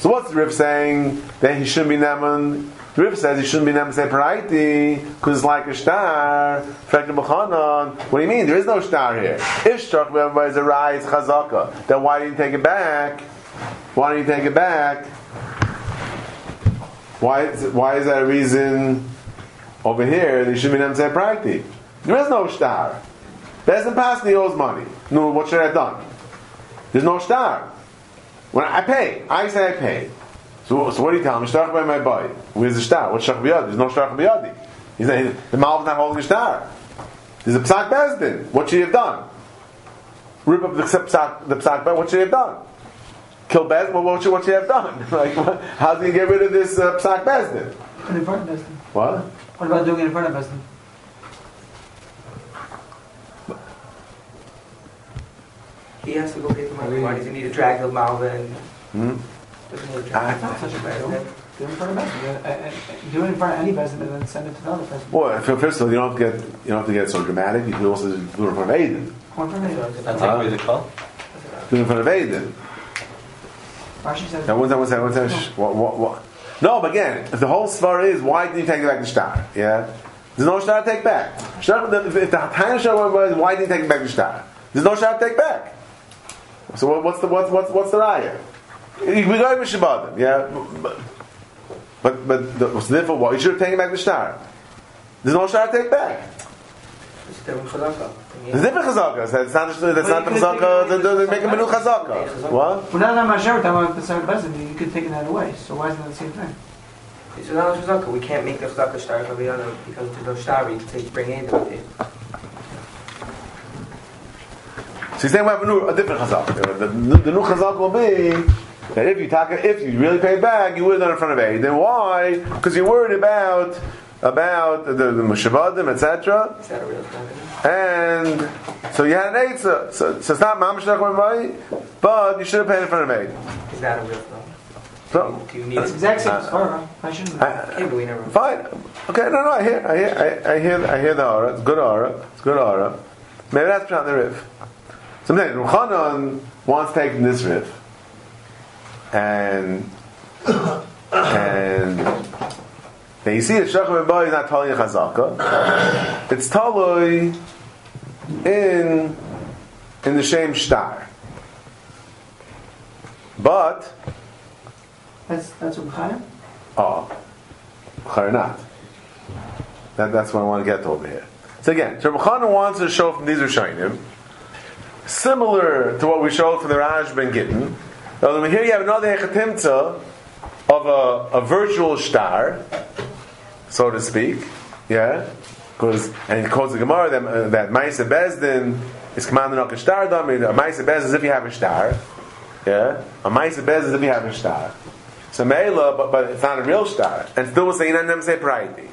So what's the Rif saying? Then he shouldn't be Neman. The Rif says he shouldn't be Neman Separaiti because it's like a star. What do you mean? There is no star here. If Shach is a raya, it's chazaka. Then why didn't you take it back? Why didn't you take it back? Why why is that a reason over here they should be named Practi? There is no star. Bezdin Pasni owes money. No, what should I have done? There's no star. When I pay, I say I pay. So, so what do you tell him? Shtach by my boy. Where's the star? What's Shtach biyadi? There's no Shtach biyadi. He's saying the Malva's not holding a star. There's a Psak Bezdin. What should he have done? Rip up the Psak, the Psak What should he have done? Kill Bezdin? Well, what should, what should he have done? <laughs> like, what, how do you get rid of this uh, Psak Bezdin? Put in front of Bezdin. What? What about doing it in front of Bezdin? He has to go get the money. Why does he need to drag the Malva Hmm? doesn't need to Ah, drag such a bad the. Do it in front of Bezdin. Uh, Do it in front of any Bezdin and then send it to the other Bezdin. Well, first of all, you don't have to get you don't have to get so dramatic. You can also do it in front of Aiden. Or in front of Bezdin. That's Uh, like really cool. Do it in front of Aiden. Rashi says. Now, one second, one second, one second. Shh. What, what, what? No, but again, if the whole svar is why didn't you take it back the star? Yeah, there's no star to take back. Star, if the time star was why didn't you take it back the star? There's no star to take back. So what, what's the what's what's what's the raya? We go with Shabbat, yeah. But but, but the, what's the difference? What you should have taken it back the star. There's no star to take back. It's different chazaka. There's different chazakas. That's not the, that's not the chazaka. They're, they're a new chazaka. What? We're not on Masher, we're talking about beside Bezdin. You could take that away. So why isn't that the same thing? So now it's chazaka. We can't make the chazaka star of the other because there's no star. We take bring in with it. So he's saying we have a, new, a different chazak. The, the, the new chazak will be that if you talk, if you really paid back, you would have done it in front of Eid. Then why? Because you're worried about about the, the Moshevadim, etc. Is that a real thing? And so you had an Eitzah. So, so it's not Mamash Nachman but you should have paid in front of Eid. Is that a real problem? So, Do you need It's it? exact same as Torah. I shouldn't. I, Okay, but we never. Fine. Okay, no, no, I hear, I hear, I, I hear, I hear the aura. It's good aura. It's good aura. Maybe that's not the Rif. So I'm saying, Ruchanan wants to take this Rif, and <coughs> and then you see that Shachar Ben is not telling Chazaka. It's Talui in in the same star, but That's that's what Chaim. Oh, or not. That, that's what I want to get to over here. So again, Chanan wants to show from these Rishonim, similar to what we showed from the Raj Ben Gittin. Now, here you have another Hechatimtza of a, a virtual star, so to speak. Yeah? Because, and he quotes the Gemara that, uh, that Maisa Bezdin is commanded on a star dam. A Maisa Bezdin is if you have a star. Yeah? A Maisa Bezdin is if you have a star. So Meila, but, but it's not a real star. And still we're saying them say priority.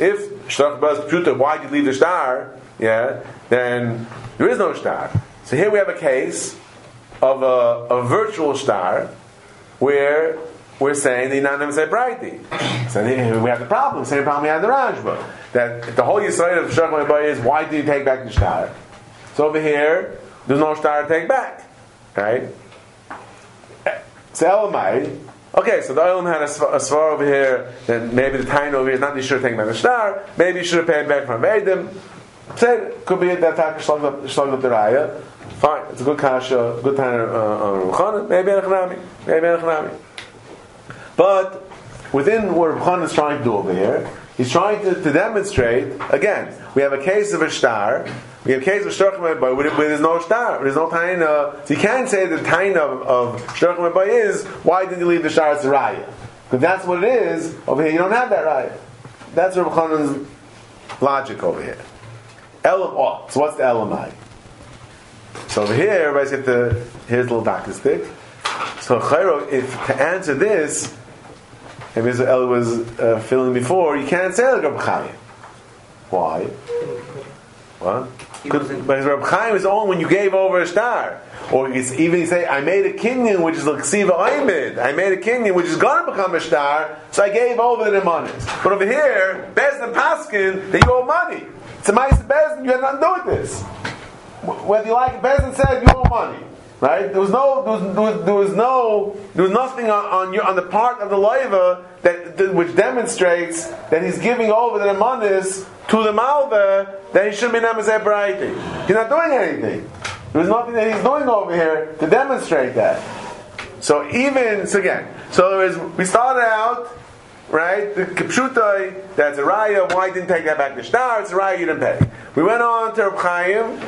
If Shlach Baz Pshuta, why did you leave the star? Yeah, then there is no star. So here we have a case of a, a virtual star where we're saying the say priority. So we have the problem, same problem we had in the Rajba. That the whole Yisrael of Shlach Baz is why did you take back the star? So over here, there's no star to take back. Right? So Elamai, Okay, so the Olam had a, sv- a svar over here, then maybe the Tain over here is not sure taking back the star, maybe you should have paid back from Edim. Said, could be that of shlag the raya. Fine, it's a good kasha, good time uh, on Ruchana, maybe Enochnami, maybe Enochnami. But within what Ruchana is trying to do over here, he's trying to, to demonstrate, again, we have a case of a star, we have a case of Shterchim Boy where there's no star, there's no taina. So you can't say the taina of, of Shterchim Boy is, why didn't you leave the star as a raya? Because that's what it is. Over here, you don't have that raya. That's Rabbi Chanan's logic over here. Elam, so what's the Elamai? So over here, everybody's got the, here's a little doctor stick. So Chairo, if to answer this, if Mr. El was uh, filling before, you can't say like Rabbi Chaim. Why? What? Because wasn't- Rabbi Chaim is only when you gave over a star. Or it's even you say, I made a kinyan which is like Siva Aimid. I made a kinyan which is going to become a star, so I gave over the monis. But over here, Bezdin Paskin, that you owe money. It's a nice you have nothing to do with this. Whether you like it, Bezdin said you owe money. Right? There was no, there was, there was, there was no, there was nothing on, on, your, on the part of the loiva that, that which demonstrates that he's giving over the nemanis to the malva that he shouldn't be namazeh brighty. He's not doing anything. There's nothing that he's doing over here to demonstrate that. So even so again, so we started out right the kipshutai that's a raya. Why didn't take that back to star? It's a raya you didn't pay. We went on to Reb Chaim,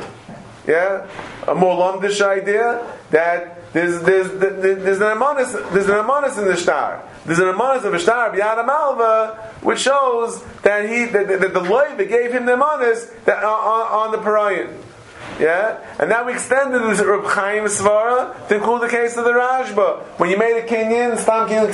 yeah, a more lumdish idea that there's there's there's, an amonis there's an in the star. There's an amonis of a star beyond malva, which shows that he that, that, that the loiva gave him the amonis that on, on the parayin. Yeah, and now we extended this Reb Chaim Svara to include the case of the Rajba. When you made a kinyan, Stam Kinyan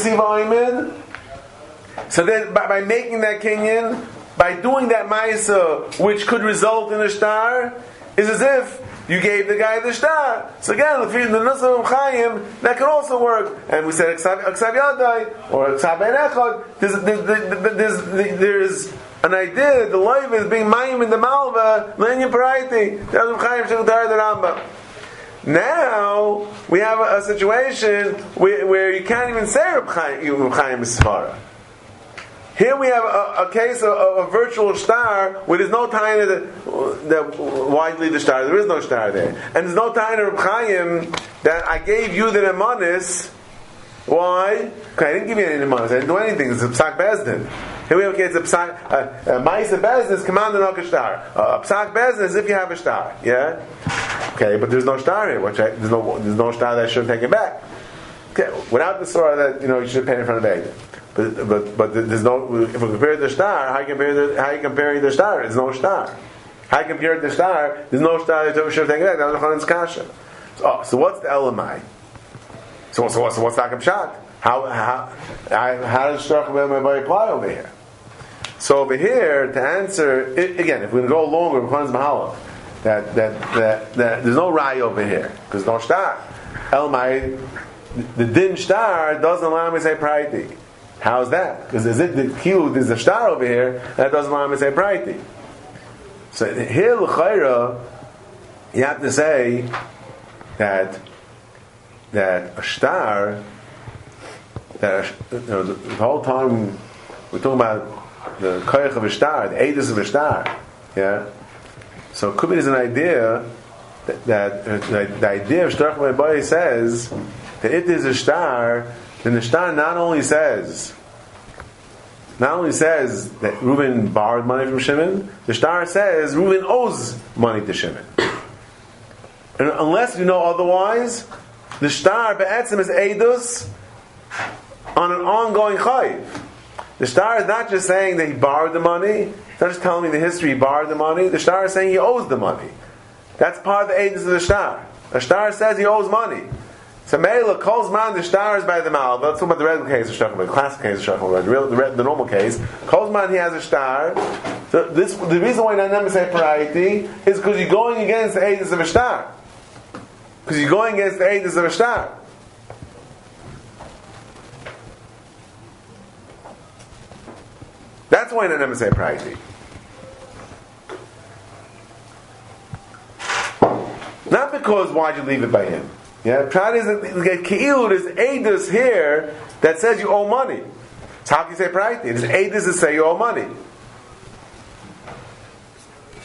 so then by, by making that kinyan, by doing that Maisa, which could result in a star, is as if you gave the guy the star. So again, if you're in the Nusra of Chaim, that can also work. And we said Aksav Yadai or Aksav Ben Echad. There's, an idea that the life is being mayim in the malva, lenya parayati. That's what Chaim Shul Tar the Rambam. Now we have a, a situation where, where you can't even say Reb Chaim, Reb Chaim is Svara. Here we have a, a case of a, virtual star where there's no time that, widely the star. There is no star there, and there's no time of Chaim that I gave you the nemanis. Why? Okay, I didn't give you any nemanis. I didn't do anything. It's a psak bezdin. Here we have a case of psak. Uh, uh, Ma'isa bezdin is commanded on a star. Uh, a psak bezdin is if you have a star. Yeah. Okay, but there's no star here. Which I, there's no there's no star that I should take it back. Okay, without the surah that you know you should pay in front of Egg. But but but there's no. If we compare the star, how you compare the how you compare the star? There's no star. How you compare the star? There's no star that should have taken back. That was Chanan's kasha. So, oh, so what's the elamai? So, so, so what's Takam Pshat? How, how, I, how does Shtarach B'May apply over here? So over here, to answer, i again, if we go longer, B'Khan's Mahalach, that, that, that, that there's no Rai over here, because no star. Elmai, the Din star doesn't allow me to say Praiti. How's that? Because there's, it- the Q, there's a star over here, that doesn't allow to say Praiti. So here, L'chaira, you have to say that that a star that you know, the, the whole time we're talking about the koyach of a star, the edus of a star, yeah. So it is an idea that, that the, idea of shtarach says that if there's a star, the star not only says not only says that Reuben borrowed money from Shimon, the star says Reuben owes money to Shimon. And unless you know otherwise, the star be'etzim is edus on an ongoing chayiv. The star is not just saying that he borrowed the money. It's not just telling me the history he borrowed the money. The star is saying he owes the money. That's part of the edus of the star. The star says he owes money. So Mela calls man the star is by the mal. Let's talk about the regular case of Shachar, the classic case of the, real, the, the normal case. Calls man he has a star. So this, the reason why I never say priority is because you're going against the edus of a star. Because you're going against the edus of a star. That's why I never say priority. Not because why'd you leave it by him? Yeah, Prat is Keilu, there's Adis here that says you owe money. So how can you say Prat? There's Adis that say you owe money.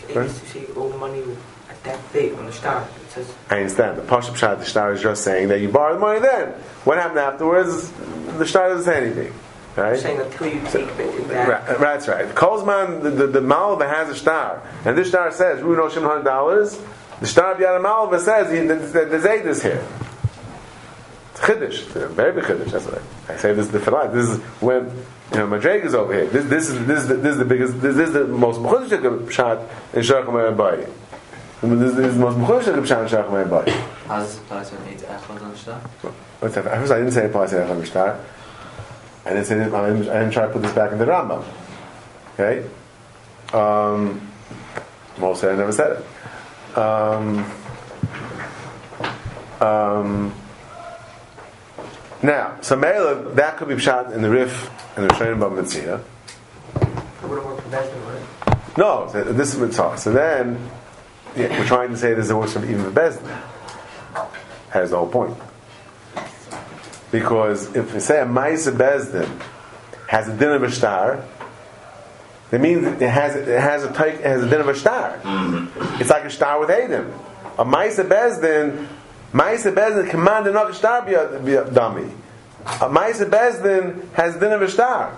It used to say you owe money at that date on the star. Says I understand. The Pashup Pshat, the Shtar is just saying that you borrowed money then. What happened afterwards? The Shtar doesn't say anything. Right? saying until you take it back. Right, that's right. Kolzman, the, the, the Malva has a star, and this star says, "We know hundred dollars." The star of Yad Malva says, he, "There's there's Eidos here." It's chiddush, it's very big chiddush. That's what I, I say. This is the filat. This is when you know Madreg is over here. This, this is this is the, this is the biggest. This, is the most mechudish shot in Shacham Bayi. This is the most mechudish shot in Shacham Bayi. How does it apply to an eight echad on shtar? What's that? First, I didn't say it applies to Echad Mishtar. I didn't say that, I didn't, I didn't try to put this back in the Rambam. Okay? Um, most say I never said it. Um, um, now, so Mela, that could be shot in the Rif and the Rishonim Bava Metzia. It would have worked for Besdin, right? No, this is talk. So then, yeah, we're trying to say there's a works from even the Bezdin. Has the whole point. Because if we say a Maisa Bezdin has a din of a star, that means it has it has a type, it has a din of a star. Mm-hmm. It's like a star with Adam. A Maisa Bezdin, Maisa Bezdin command not a star be a, be a dummy. A Maisa Bezdin has a din of a star.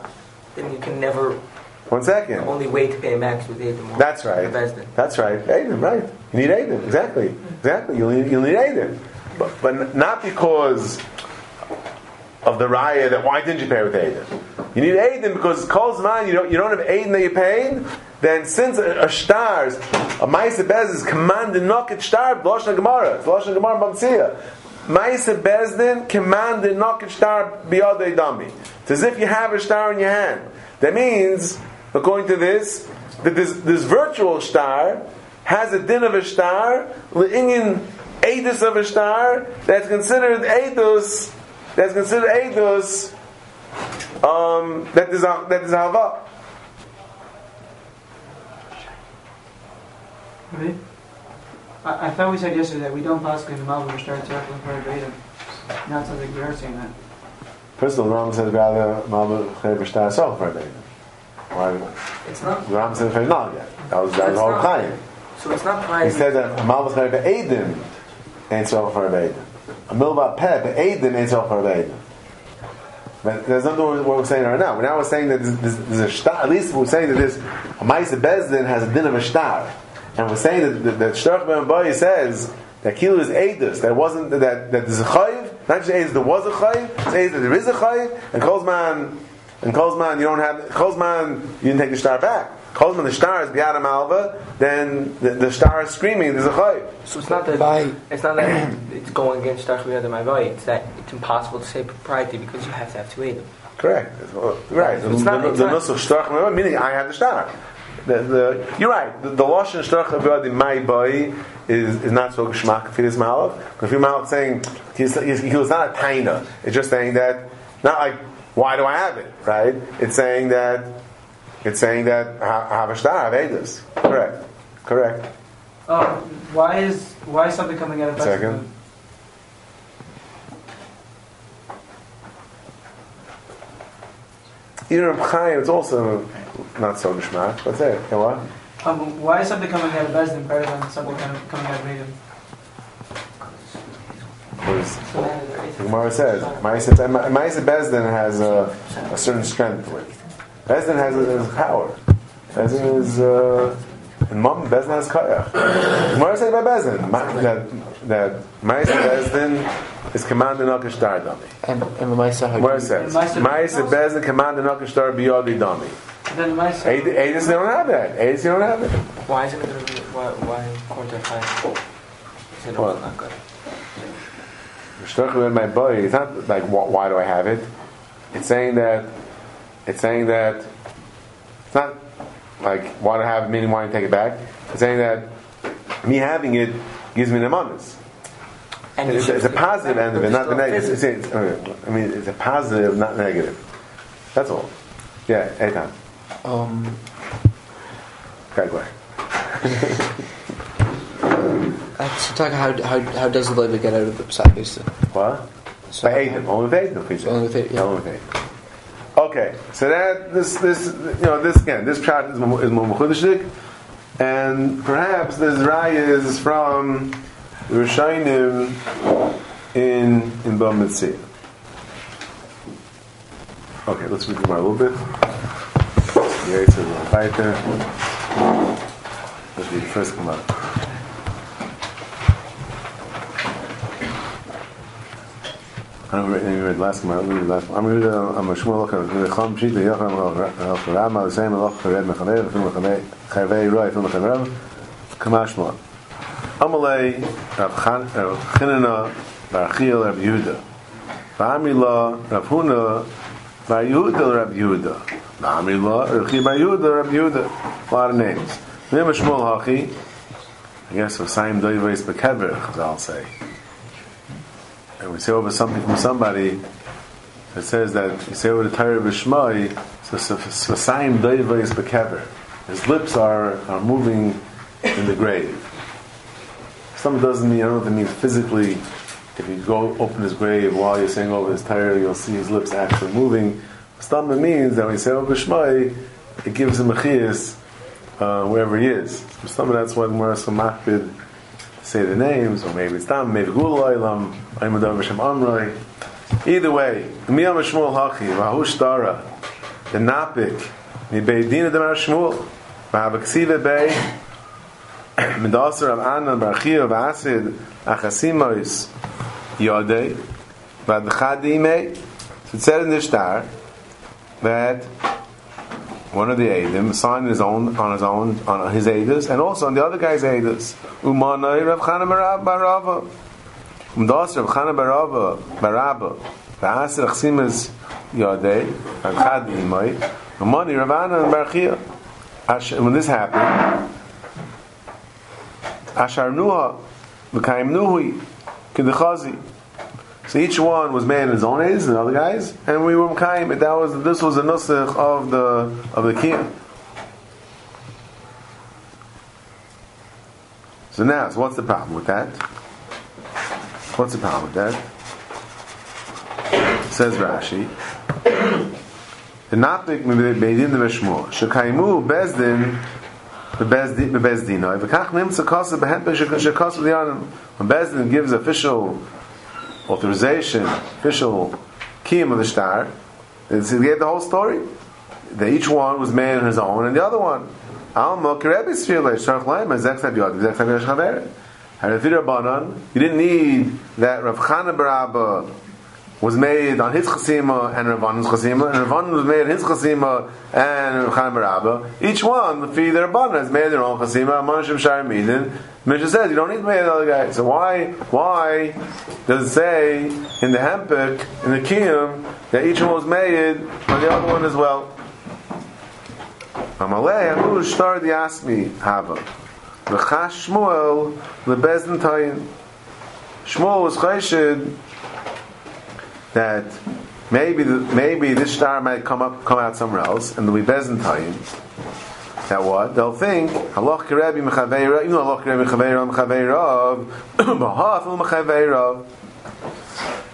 Then you can never. One second. The only way to pay max with Adam. That's right. The Besdin. That's right. Aiden, right. You need Aiden. Exactly. Exactly. You'll need, you'll need Aiden. But, but not because of the raya that why didn't you pay with Aiden? You need Aiden because calls mine, you don't, you don't have Aiden that you're paying, then since a, a stars, a Maisa Bez is commanded knock it star, Lashon Gemara. It's Lashon Gemara Bamsiya. Maisa Bezdin commanded knock it star biyadei dami. It's as if you have a star in your hand. That means, according to this, that this, this virtual star has a din of a star, le'inyin edus of a star, that's considered edus, that's considered edus, um, that is that is hava. Really? I, I thought we said yesterday that we don't possibly in the Malva Mishtar Tzarech for a beta. Now it sounds we are saying that. First of all, the Ram says rather Malva Chayiv Shtar Sof for Why? It's not. The Ram says not yet. That was that was It's all not. Chaim. So it's not He said that Malva Chayiv Eidim ain't Sof for Eidim. A Milva Peh Sof for Eidim. But there's nothing what we're saying right now. We're now saying that there's, there's, a star. At least we're saying that this a Maisa Bezdin has a din of a star, and we're saying that that, that Ben says that Kilu is Eidus. That wasn't that that there's a chayiv. Not just Eidus, there was a chayiv. It's Eidus that there is a chayiv, and Kolzman and Kolzman you don't have Kolzman you didn't take the star back. Kolman the star is biyad malva, then the, the star is screaming. There's a chayiv. So it's not that By it's not that it's going against Darshmi Adam Avoy. It's that it's impossible to say propriety because you have to have two Adam. Correct. Right. The, It's not- the, it's the not- nusach shtarach meaning I have the star. The, the, you're right. The, the lashon shtarach avod my boy is, is not so geschmack for his malav. But if your malav saying he's, he's, he was not a taina, it's just saying that not like why do I have it, right? It's saying that it's saying that I I have a star, I have edus. Correct. Correct. Oh, why is why is something coming out of Second. Even Reb Chaim, it's also not so geschmack. What's that? Okay, what? Um, why is something coming out of Bezdin better than something kind of coming out of Maiden? Because the Gemara says, Ma'aseh Bezdin has a, a certain strength to it. Bezdin has a, has power. Bezdin is, uh, and Mom, Bezdin has kayach. The Gemara says about Bezdin, that, that Ma'aseh Bezdin is commanded commanding Akash Dami. and and Lemaisa how Gemara do you- says, Ma'aseh Ma'aseh Bezdin commanding Akash Biyadi Dami. Then my Aedis, they don't have that. Aedis, they don't have it. Why isn't it going to be why why according to Chaim? Is it What? not good? Shtuchel in my body. It's not like why do I have it? It's saying that it's saying that it's not like want to have it meaning why to take it back? It's saying that me having it gives me the manas. And It's, it's a positive end of it, not the negative. It's, it's, I mean, it's a positive, not negative. That's all. Yeah, anytime. um Okay, go <laughs> uh, so talk how how how does the labor get out of the side basically? What? So By Aiden, only with Aiden, please. Only with Aiden, yeah. Only with Aiden. Okay, so that this this you know this again this chart is is more and perhaps this rai is from the Rishonim in in Bava Metzia. Okay, let's read Gemara a little bit. Yeah, it's a little weiter. Let's read first Gemara. I'm read last. Let me read last. I'm reading uh, I'm a Shmuel Locher. The Chum Pshit the Yocham Locher uh, Rama the same Locher Red Mechaner Fim Mechaner Chavei Roy Fim Mechaner Kamashma. Amalei Rav Chan uh, Rav Chinana Bar Chiel Rav Yehuda. Ba'amila Rav Huna Bar Yehuda Rav Yehuda. Ba'amila Rav Chi Bar Yehuda Rav Yehuda. A lot of names. Mim Shmuel Hachi. I guess Vasayim Doiveis Bekever, I'll say and we say over something from somebody that says that you say over the Torah B'Shmai, so is Bekever. His lips are, are moving in the grave. Some doesn't mean, I don't means physically, if you go open his grave while you're saying over his Torah, you'll see his lips actually moving. Something means that when you say over B'Shmai, it gives him a chiyas uh, wherever he is. Of that's why we're so makbid say the names, or maybe it's Dam, maybe Gul Oilam, Aymadam Hashem Amroi. Either way, Miyam Shmuel Hachi, Vahush Dara, the Napik, Mi Beidina Demar Shmuel, Vahabaksiva Bey, <coughs> Medasar of Anan, Barchia of Asid, Achasimois, Yodei, Vadchadime. So it said in the star that one of the Eidim signed his own on his own on his Eidas and also on the other guy's Eidas. Umanai Rav Chana Barava. Umdas Rav Chana Barava Baraba. V'asir Chsimas Yodei Agchad Imai. Umani Rav Ana and Barchia. When this happened, Ashar Nuha V'kaim Kedechazi. So each one was made in his own Eidas, the other guys, and we were Mekayim, and that was this was the nusach of the of the kiyah. So now, so what's the problem with that? What's the problem with that? Says Rashi. The napik beidin the veshmor shekaimu bezdin. When bezdin gives official authorization, official kiyum of the star, it's- he gave the whole story. That each one was made on his own, and the other one. You didn't need that Rav Chana Barabba was made on his chasima and Ravan's chasima, and Ravan was made on his chasima and Chaim Rabba. Each one, the fee their Rabban has made their own chasima. Amanashim Shari Midin. Mishnah says you don't need to make another guy. So why why does it say in the Hempik in the Kiyum that each one was made on the other one as well? Amalei Amu Shtar the Asmi Hava. V'chash Shmuel lebezdin Tayin. Shmuel was chayshid that maybe the, maybe this star might come up come out somewhere else and there'll be bezdin. That what? They'll think halach halach. <clears throat>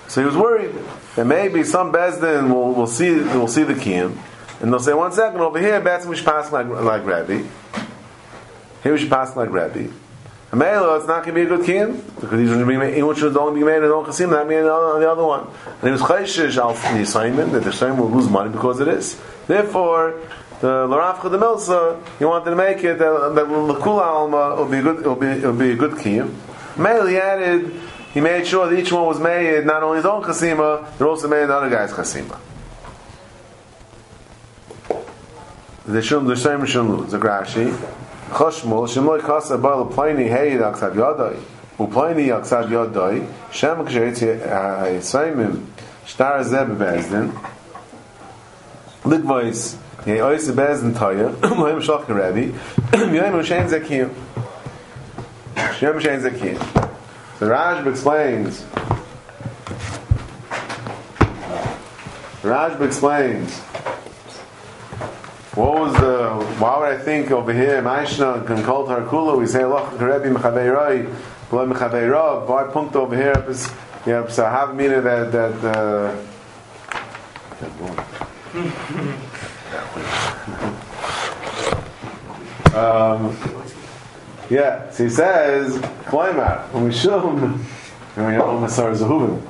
So he was worried that maybe some bezdin will, will see will see the kiyum, and they'll say one second over here, betzim we should pass like like Rabbi. Here we should pass like Rabbi. Mela, it's not going to be a good kiyum because he's going to be made, which should only be made in on chasim, not made on the other one. And he was chayshish al the assignment that the assignment will lose money because it is. Therefore, the Larafcha the Milsa, he wanted to make it that that Lakula Alma will be a good will be will be a good kiyum. Mela he added he made sure that each one was made not only his own chasima, but also made the other guy's chasima. The shum the same shum the Grashi. Choshmul shemloy kasa bal pliny hey aksad yadai. Upliny aksad yadai. Shem ksheitzi hayisaimim uh, shtar zeh bebezdin. Likvois Yei ois bezdin toya. <clears throat> Mohem shach Rebbe. <clears throat> Yoim Shein Zekim. Shem Shein Zekim. The Rajb explains. Rajb explains. What was the? Why would I think over here? Maishna can call Tarkula. We say Loch Rebbe Mechaveiroi, Below Mechaveirov. Why punkt over here? Yeah, so have meaning that that. Uh, um, yeah, so he says, Kleimar, Mishum, and we know Masar Zahuvim.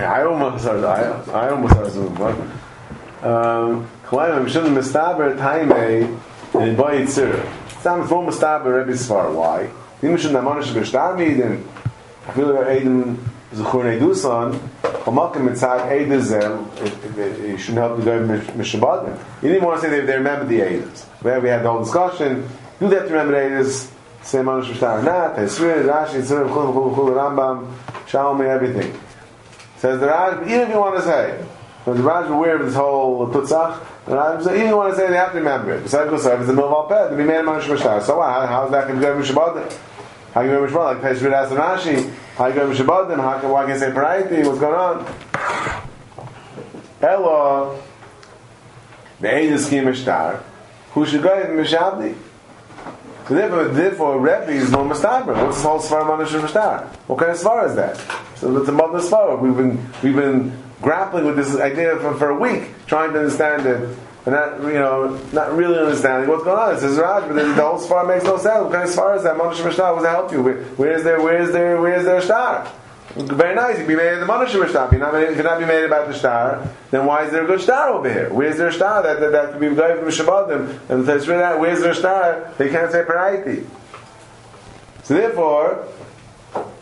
I almost I almost Um, Kleimar, Mishum, Mistaber, Taime, and Boy Yitzir. Sam from Mistaber, Rebbe Sfar. Why? Nimshun Namanish Beshtami, then like Aiden Zuchur Neidusan, Hamakim Mitzad Eidah you shouldn't help the guy Mishabadim. You didn't want to say they, they remember the Eidas. Where we had the whole discussion, do have to remember the Eidas, say Manish Beshtar or not, Tesrir, Rashi, Tzir, Chul, Chul, Chul, Rambam, Shalom, everything. Says the Raj, even if you want to say, but the Raj is aware of this whole the Raj says, even want to say they have to remember it. Besides if it's a Milval Pet, made a Manish Beshtar. So how, how is that going to go Mishabadim? How can you remember Mishabadim? Like Tesrir, asked Rashi, how you go Mishabadim? How can, why can say Paraiti? What's going on? Ella, the Eidah Scheme Ishtar, who should go in Mishabdi? So therefore, therefore, Rebbe is no Mustaber. What's the whole Svar Manish Mushtar? What kind of Svar is that? So it's a mother Svar. We've been we've been grappling with this idea for, for a week, trying to understand it, and not you know not really understanding what's going on. It says Raj, but the whole Svar makes no sense. What kind of Svar is that? Manish Mushtar. What does that help you? Where, where is there? Where is there? Where is there a star? Very nice. You'd be made in the Manish Shtar. If you cannot be made about the star, then why is there a good star over here? Where's there a star that that, that could be going from Shabbatim? And that's really that. Where's there a star? They can't say Paraiti. So therefore,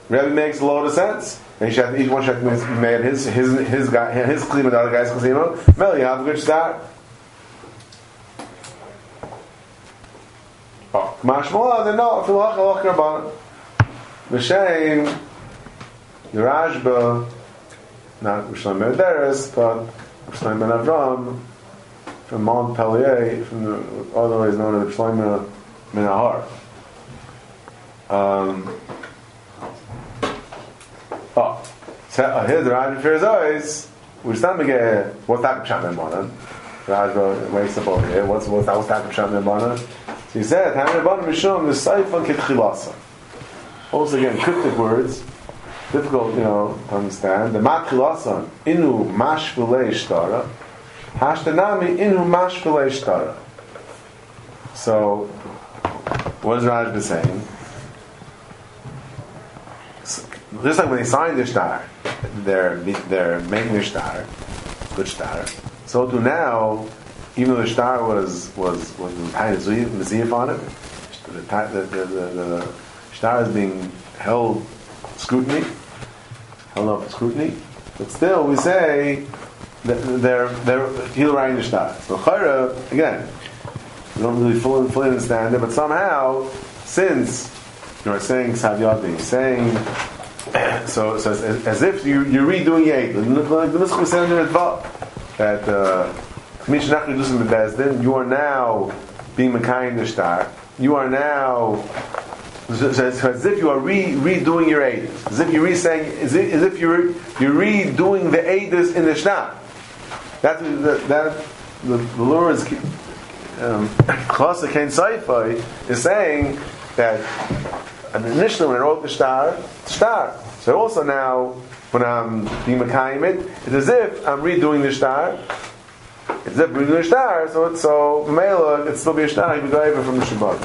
Rebbe makes a lot of sense. And each one should be made his his his guy his klima, the other guy's klima. Mel, you have a good star. Oh, Mashmola, then no, Filach Alach Rabbanan. V'shem, the Rashba, not Rishon Merderes, but Rishon Ben Avram, from Montpellier, from the otherwise known as Rishon Ben Ahar. Um, oh, so here's the his eyes, which is not get what's that Pshat Membanan? Rashba wakes up over here, what's, what's that, what's that Pshat Membanan? So he said, Hanan Membanan Rishon, the Saifan Kitchilasa. Also again, cryptic words, difficult, you know, to understand. The matchilasan inu mashvulei shtara, hashtanami inu mashvulei shtara. So, what is Rajba saying? Just like when they signed their star, they're they're making the shtar, good star. So to now, even though the star was was was kind of miziyaf on it, the the the, the, shtar is being held scrutiny. held up scrutiny. But still, we say that they're they're in the shtar. So chayra again, we don't really fully, fully understand it, but somehow, since you're saying savyadi, saying so, so as, as if you, you're redoing Yeit. Like the Nusach said in that uh, you are now being Mekayim the Shtar. You are now so, so, so as if you are re, redoing your Eid. As if you're re-saying, as if, as if you're, you're redoing the Eidus in the Shtar. That's that, that the, the Lawrence um, <coughs> Klasa Ken Saifai is saying that and initially when I wrote the shtar, shtar. So also now when I'm being mekayim it, it's as if I'm redoing the shtar. It's as if redoing the shtar. So it's so mela, it's still be a shtar. You go even from the Shabbat.